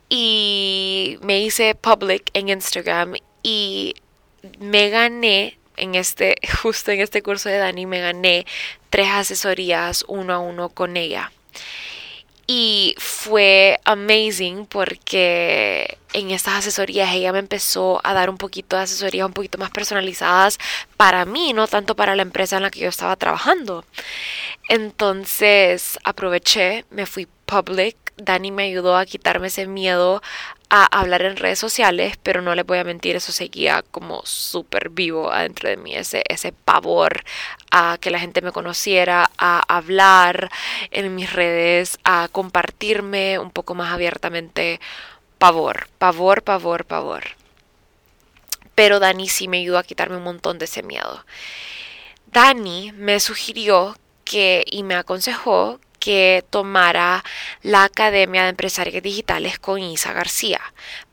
y me hice public en Instagram y me gané en este justo en este curso de Dani me gané tres asesorías uno a uno con ella y fue amazing porque en estas asesorías ella me empezó a dar un poquito de asesorías un poquito más personalizadas para mí, no tanto para la empresa en la que yo estaba trabajando. Entonces aproveché, me fui public. Dani me ayudó a quitarme ese miedo a hablar en redes sociales, pero no les voy a mentir, eso seguía como súper vivo adentro de mí, ese, ese pavor a que la gente me conociera, a hablar en mis redes, a compartirme un poco más abiertamente. Pavor, pavor, pavor, pavor. Pero Dani sí me ayudó a quitarme un montón de ese miedo. Dani me sugirió que y me aconsejó que tomara la Academia de Empresarios Digitales con Isa García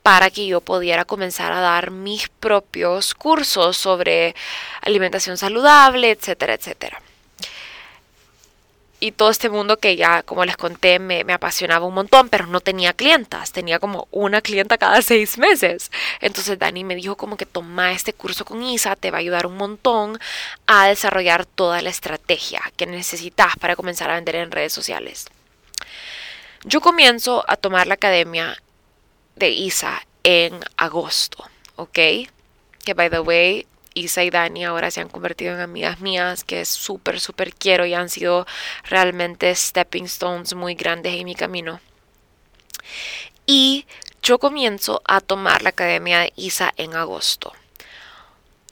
para que yo pudiera comenzar a dar mis propios cursos sobre alimentación saludable, etcétera, etcétera. Y todo este mundo que ya, como les conté, me, me, apasionaba un montón, pero no tenía clientas, tenía como una clienta cada seis meses. Entonces Dani me dijo como que toma este curso con Isa, te va a ayudar un montón a desarrollar toda la estrategia que necesitas para comenzar a vender en redes sociales. Yo comienzo a tomar la academia de Isa en agosto, ¿ok? Que by the way, Isa y Dani ahora se han convertido en amigas mías que súper, súper quiero y han sido realmente stepping stones muy grandes en mi camino. Y yo comienzo a tomar la academia de Isa en agosto.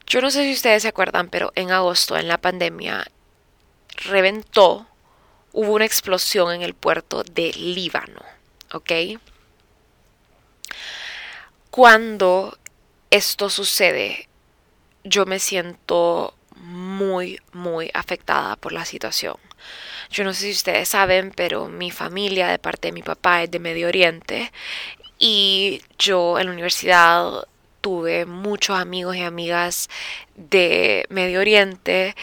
Yo no sé si ustedes se acuerdan, pero en agosto, en la pandemia, reventó, hubo una explosión en el puerto de Líbano, ¿ok? Cuando esto sucede, yo me siento muy, muy afectada por la situación. Yo no sé si ustedes saben, pero mi familia de parte de mi papá es de Medio Oriente y yo en la universidad tuve muchos amigos y amigas de Medio Oriente,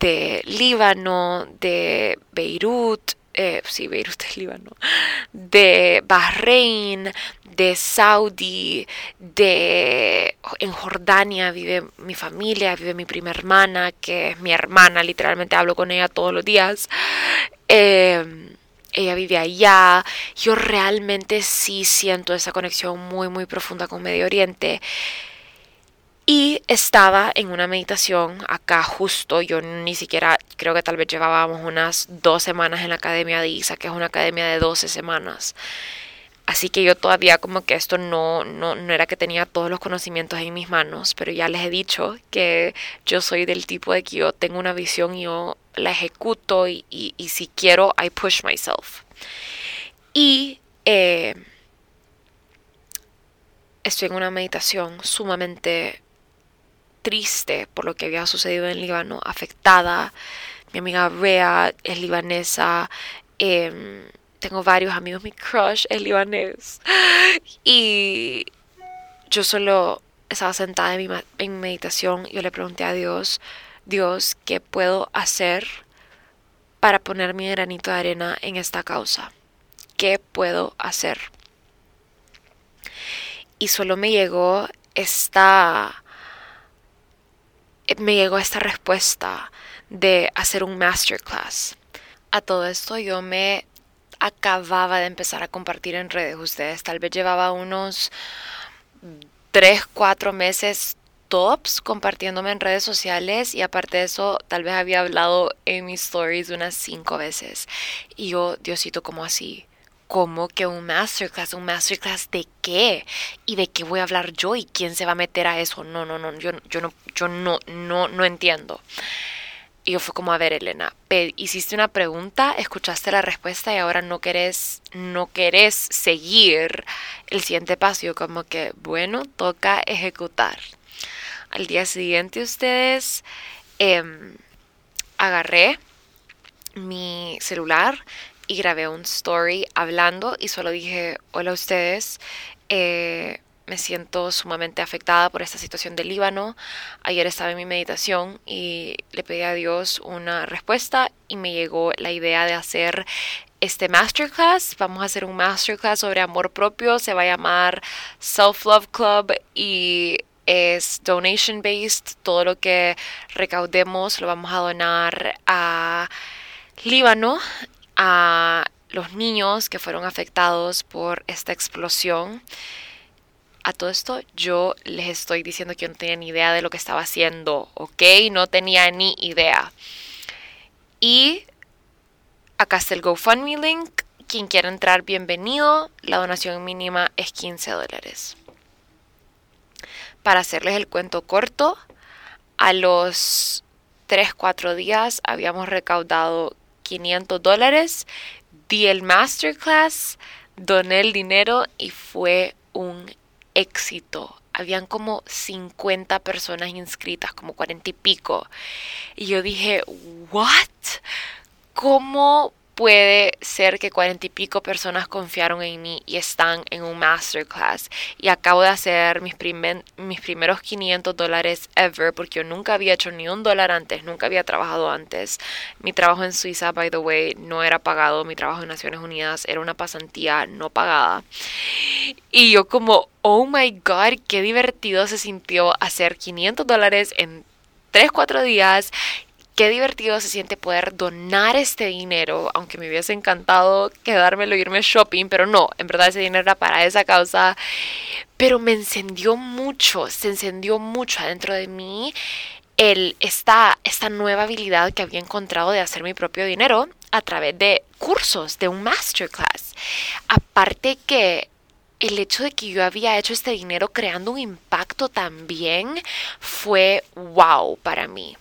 de Líbano, de Beirut, eh, sí, Beirut es Líbano, de Bahrein, de Saudi, de en Jordania vive mi familia, vive mi prima hermana, que es mi hermana, literalmente hablo con ella todos los días. Em, ella vive allá. Yo realmente sí siento esa conexión muy, muy profunda con Medio Oriente. Y estaba en una meditación acá justo, yo ni siquiera creo que tal vez llevábamos unas dos semanas en la academia de Isa, que es una academia de 12 semanas. Así que yo todavía como que esto no, no, no, era que tenía todos los conocimientos en mis manos, pero ya les he dicho que yo soy del tipo de que yo tengo una visión y yo la ejecuto y, y, si quiero, I push myself. Y eh, estoy en una meditación sumamente triste por lo que había sucedido en Líbano, afectada. Mi amiga Bea es libanesa. Em, tengo varios amigos, mi crush es libanés. Y yo solo estaba sentada en, mi, en meditación. Yo le pregunté a Dios, Dios, ¿qué puedo hacer para poner mi granito de arena en esta causa? ¿Qué puedo hacer? Y solo me llegó esta me llegó esta respuesta de hacer un masterclass. A todo esto yo me acababa de empezar a compartir en redes. Ustedes tal vez llevaba unos 3, 4 meses tops compartiéndome en redes sociales y aparte de eso tal vez había hablado en mis stories unas 5 veces. Y yo, Diosito, ¿cómo así? ¿Cómo que un masterclass? ¿Un masterclass de qué? ¿Y de qué voy a hablar yo? ¿Y quién se va a meter a eso? No, no, no, yo, yo no, yo no, no, no entiendo. Y yo fue como, a ver, Elena, hiciste una pregunta, escuchaste la respuesta y ahora no querés, no querés seguir el siguiente paso. Como que, bueno, toca ejecutar. Al día siguiente ustedes em, agarré mi celular y grabé un story hablando y solo dije, hola a ustedes, eh, me siento sumamente afectada por esta situación del Líbano. Ayer estaba en mi meditación y le pedí a Dios una respuesta y me llegó la idea de hacer este masterclass. Vamos a hacer un masterclass sobre amor propio. Se va a llamar Self Love Club y es donation based. Todo lo que recaudemos lo vamos a donar a Líbano a los niños que fueron afectados por esta explosión. A todo esto yo les estoy diciendo que yo no tenía ni idea de lo que estaba haciendo, ¿ok? No tenía ni idea. Y acá está el GoFundMe link. Quien quiera entrar, bienvenido. La donación mínima es 15 dólares. Para hacerles el cuento corto, a los 3-4 días habíamos recaudado 500 dólares, di el masterclass, doné el dinero y fue un éxito. Habían como 50 personas inscritas, como 40 y pico. Y yo dije, ¿what? ¿Cómo puede ser que cuarenta y pico personas confiaron en mí y están en un masterclass y acabo de hacer mis, mis primeros 500 dólares ever porque yo nunca había hecho ni un dólar antes, nunca había trabajado antes. Mi trabajo en Suiza, by the way, no era pagado, mi trabajo en Naciones Unidas era una pasantía no pagada. Y yo como, oh my god, qué divertido se sintió hacer 500 dólares en 3, 4 días qué divertido se siente poder donar este dinero, aunque me hubiese encantado quedármelo, irme shopping, pero no, en verdad ese dinero era para esa causa. Pero me encendió mucho, se encendió mucho adentro de mí el, esta, esta nueva habilidad que había encontrado de hacer mi propio dinero a través de cursos, de un masterclass. Aparte que el hecho de que yo había hecho este dinero creando un impacto también fue wow para mí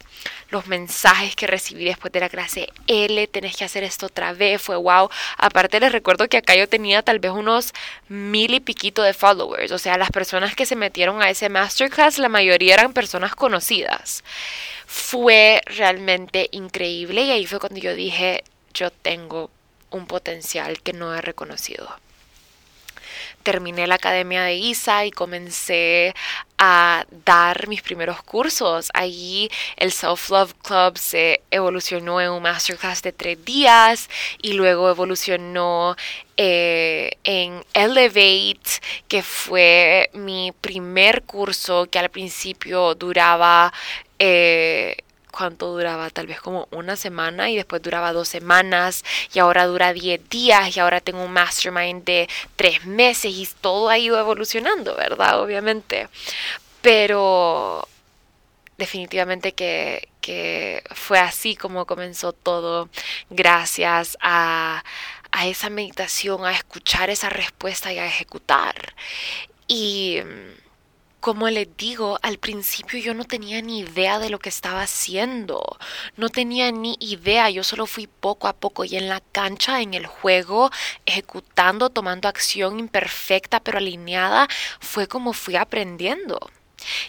los mensajes que recibí después de la clase L, tenés que hacer esto otra vez, fue wow. Aparte les recuerdo que acá yo tenía tal vez unos mil y piquito de followers, o sea, las personas que se metieron a ese masterclass, la mayoría eran personas conocidas. Fue realmente increíble y ahí fue cuando yo dije, yo tengo un potencial que no he reconocido terminé la academia de ISA y comencé a dar mis primeros cursos. Allí el Self Love Club se evolucionó en un masterclass de tres días y luego evolucionó eh, en Elevate, que fue mi primer curso que al principio duraba... Eh, cuánto duraba, tal vez como una semana y después duraba dos semanas y ahora dura diez días y ahora tengo un mastermind de tres meses y todo ha ido evolucionando, ¿verdad? Obviamente. Pero definitivamente que, fue así como comenzó todo gracias a, a esa meditación, a escuchar esa respuesta y a ejecutar. Y como les digo, al principio yo no tenía ni idea de lo que estaba haciendo. No tenía ni idea, yo solo fui poco a poco y en la cancha, en el juego, ejecutando, tomando acción imperfecta pero alineada, fue como fui aprendiendo.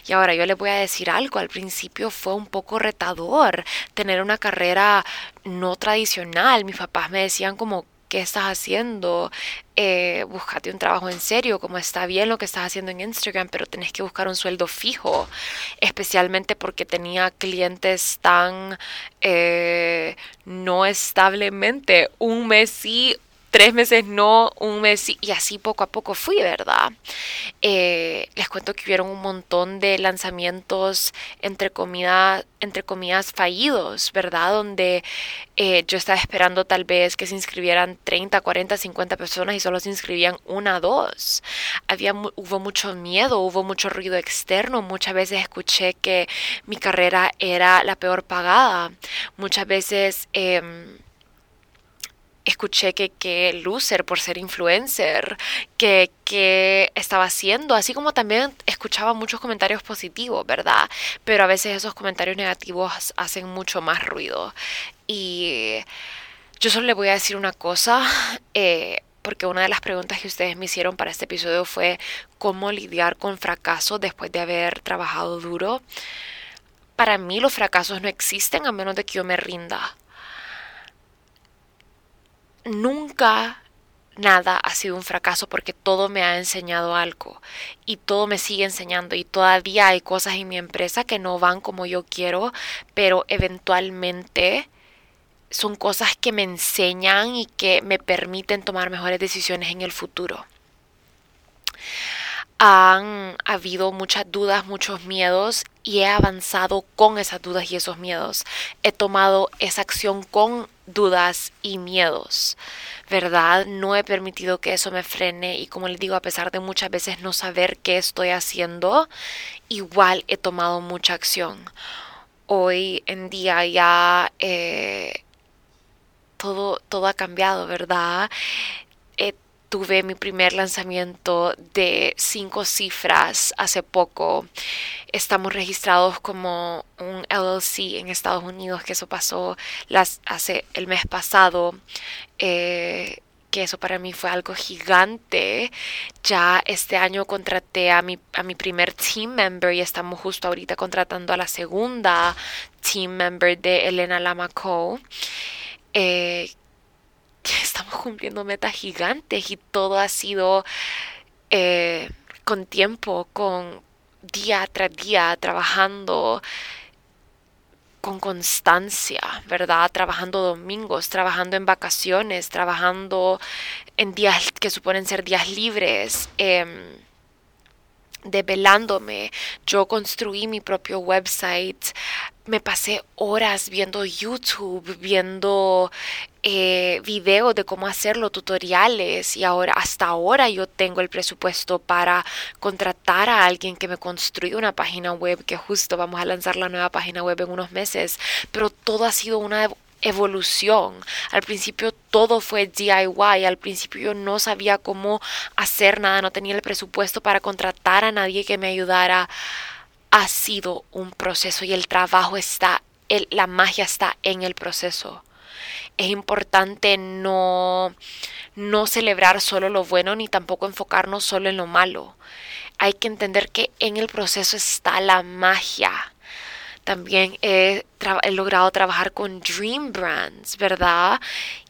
Y ahora yo les voy a decir algo, al principio fue un poco retador tener una carrera no tradicional. Mis papás me decían como, ¿qué estás haciendo? Eh, búscate un trabajo en serio, como está bien lo que estás haciendo en Instagram, pero tenés que buscar un sueldo fijo, especialmente porque tenía clientes tan eh, no establemente, un mes sí, tres meses no, un mes y así poco a poco fui, ¿verdad? Eh, les cuento que hubieron un montón de lanzamientos entre, comida, entre comillas fallidos, ¿verdad? Donde eh, yo estaba esperando tal vez que se inscribieran 30, 40, 50 personas y solo se inscribían una, dos. Había, hubo mucho miedo, hubo mucho ruido externo. Muchas veces escuché que mi carrera era la peor pagada. Muchas veces... Eh, escuché que qué loser por ser influencer, que, que estaba haciendo, así como también escuchaba muchos comentarios positivos, ¿verdad? Pero a veces esos comentarios negativos hacen mucho más ruido. Y yo solo le voy a decir una cosa, eh, porque una de las preguntas que ustedes me hicieron para este episodio fue cómo lidiar con fracaso después de haber trabajado duro. Para mí los fracasos no existen a menos de que yo me rinda nunca nada ha sido un fracaso porque todo me ha enseñado algo y todo me sigue enseñando y todavía hay cosas en mi empresa que no van como yo quiero, pero eventualmente son cosas que me enseñan y que me permiten tomar mejores decisiones en el futuro. Han habido muchas dudas, muchos miedos y he avanzado con esas dudas y esos miedos. He tomado esa acción con dudas y miedos, ¿verdad? No he permitido que eso me frene y como les digo, a pesar de muchas veces no saber qué estoy haciendo, igual he tomado mucha acción. Hoy en día ya eh, todo, todo ha cambiado, ¿verdad? Tuve mi primer lanzamiento de cinco cifras hace poco. Estamos registrados como un LLC en Estados Unidos, que eso pasó las, hace el mes pasado. Eh, que eso para mí fue algo gigante. Ya este año contraté a mi, a mi primer team member y estamos justo ahorita contratando a la segunda team member de Elena Lamaco. Eh, estamos cumpliendo metas gigantes y todo ha sido eh, con tiempo, con día tras día, trabajando con constancia, ¿verdad? Trabajando domingos, trabajando en vacaciones, trabajando en días que suponen ser días libres. Eh, develándome. Yo construí mi propio website. Me pasé horas viendo YouTube, viendo eh, videos de cómo hacerlo, tutoriales y ahora hasta ahora yo tengo el presupuesto para contratar a alguien que me construya una página web que justo vamos a lanzar la nueva página web en unos meses, pero todo ha sido una evolución. Al principio todo fue DIY, al principio yo no sabía cómo hacer nada, no tenía el presupuesto para contratar a nadie que me ayudara. Ha sido un proceso y el trabajo está, la magia está en el proceso. Es importante no, no celebrar solo lo bueno ni tampoco enfocarnos solo en lo malo. Hay que entender que en el proceso está la magia también he, logrado trabajar con Dream Brands, ¿verdad?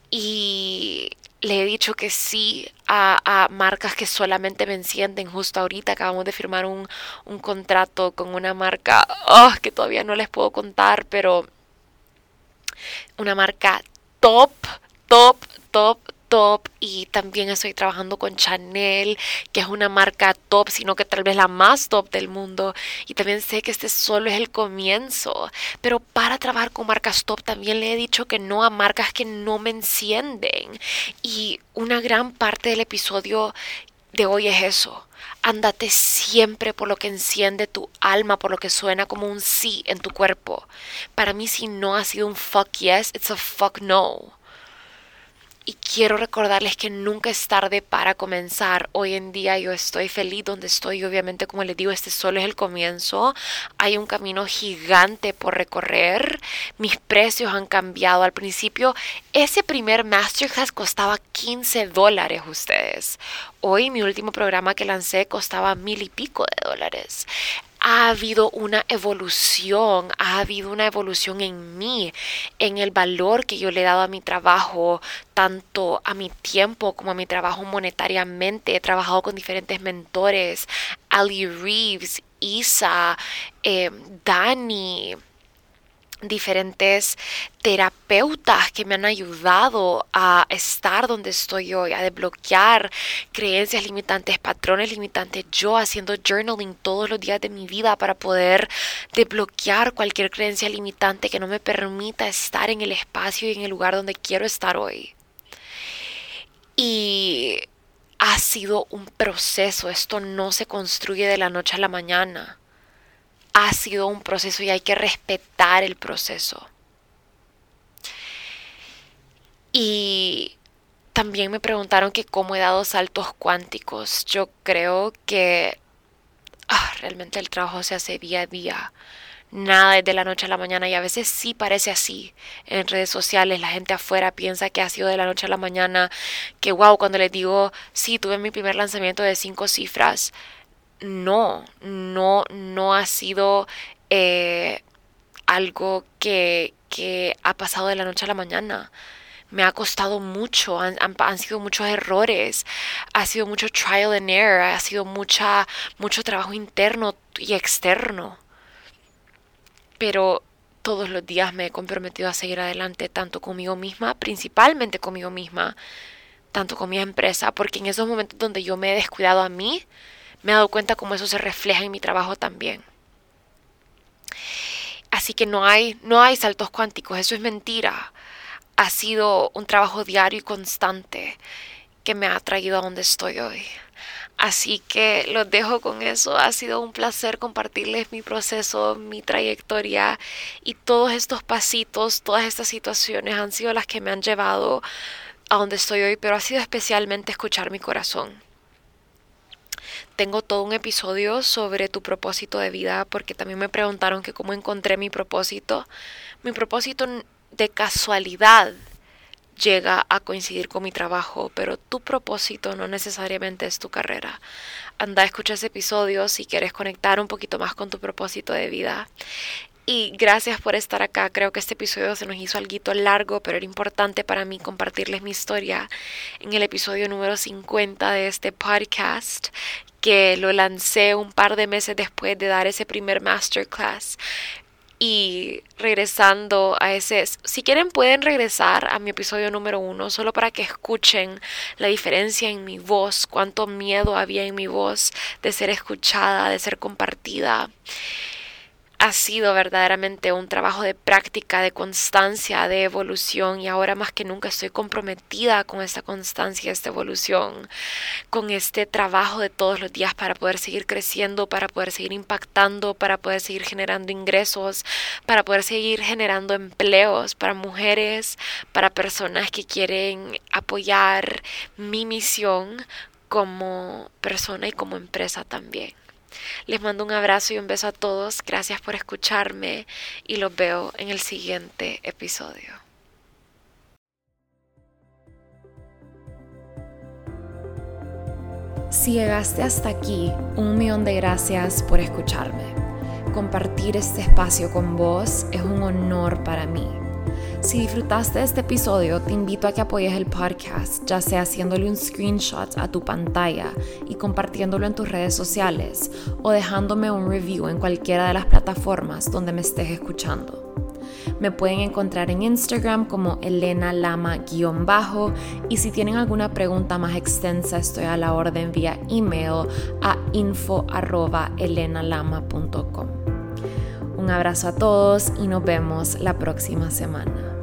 Y le he dicho que sí a, marcas que solamente me encienden. Justo ahorita acabamos de firmar un, un contrato con una marca oh, que todavía no les puedo contar, pero una marca top, top, top, y también estoy trabajando con Chanel, que es una marca top, sino que tal vez la más top del mundo. Y también sé que este solo es el comienzo. Pero para trabajar con marcas top también le he dicho que no a marcas que no me encienden. Y una gran parte del episodio de hoy es eso. Ándate siempre por lo que enciende tu alma, por lo que suena como un sí en tu cuerpo. Para mí si no ha sido un fuck yes, it's a fuck no. Y quiero recordarles que nunca es tarde para comenzar. Hoy en día yo estoy feliz donde estoy. Obviamente, como les digo, este solo es el comienzo. Hay un camino gigante por recorrer. Mis precios han cambiado. Al principio, ese primer Masterclass costaba 15 dólares ustedes. Hoy mi último programa que lancé costaba mil y pico de dólares ha habido una evolución, ha habido una evolución en mí, en el valor que yo le he dado a mi trabajo, tanto a mi tiempo como a mi trabajo monetariamente. He trabajado con diferentes mentores, Ali Reeves, Isa, eh, Dani, diferentes terapeutas que me han ayudado a estar donde estoy hoy, a desbloquear creencias limitantes, patrones limitantes, yo haciendo journaling todos los días de mi vida para poder desbloquear cualquier creencia limitante que no me permita estar en el espacio y en el lugar donde quiero estar hoy. Y ha sido un proceso, esto no se construye de la noche a la mañana ha sido un proceso y hay que respetar el proceso. Y también me preguntaron que cómo he dado saltos cuánticos. Yo creo que ah, realmente el trabajo se hace día a día. Nada de la noche a la mañana y a veces sí parece así. En redes sociales la gente afuera piensa que ha sido de la noche a la mañana. Que wow, cuando les digo, sí, tuve mi primer lanzamiento de cinco cifras no, no, no ha sido eh, algo que, que, ha pasado de la noche a la mañana. Me ha costado mucho, han, han, sido muchos errores, ha sido mucho trial and error, ha sido mucha, mucho trabajo interno y externo. Pero todos los días me he comprometido a seguir adelante, tanto conmigo misma, principalmente conmigo misma, tanto con mi empresa, porque en esos momentos donde yo me he descuidado a mí, me he dado cuenta cómo eso se refleja en mi trabajo también. Así que no hay, no hay saltos cuánticos, eso es mentira. Ha sido un trabajo diario y constante que me ha traído a donde estoy hoy. Así que los dejo con eso. Ha sido un placer compartirles mi proceso, mi trayectoria y todos estos pasitos, todas estas situaciones han sido las que me han llevado a donde estoy hoy, pero ha sido especialmente escuchar mi corazón tengo todo un episodio sobre tu propósito de vida porque también me preguntaron que cómo encontré mi propósito. Mi propósito de casualidad llega a coincidir con mi trabajo, pero tu propósito no necesariamente es tu carrera. Anda, escucha ese episodio si quieres conectar un poquito más con tu propósito de vida. Y gracias por estar acá. Creo que este episodio se nos hizo algo largo, pero era importante para mí compartirles mi historia en el episodio número 50 de este podcast que lo lancé un par de meses después de dar ese primer masterclass. Y regresando a ese, si quieren pueden regresar a mi episodio número uno solo para que escuchen la diferencia en mi voz, cuánto miedo había en mi voz de ser escuchada, de ser compartida ha sido verdaderamente un trabajo de práctica, de constancia, de evolución y ahora más que nunca estoy comprometida con esta constancia, esta evolución, con este trabajo de todos los días para poder seguir creciendo, para poder seguir impactando, para poder seguir generando ingresos, para poder seguir generando empleos para mujeres, para personas que quieren apoyar mi misión como persona y como empresa también. Les mando un abrazo y un beso a todos. Gracias por escucharme y los veo en el siguiente episodio. Si llegaste hasta aquí, un millón de gracias por escucharme. Compartir este espacio con vos es un honor para mí si disfrutaste de este episodio, te invito a que apoyes el podcast, ya sea haciéndole un screenshot a tu pantalla y compartiéndolo en tus redes sociales o dejándome un review en cualquiera de las plataformas donde me estés escuchando. Me pueden encontrar en Instagram como Elena Lama-bajo y si tienen alguna pregunta más extensa estoy a la orden vía email a info.elenalama.com. Un abrazo a todos y nos vemos la próxima semana.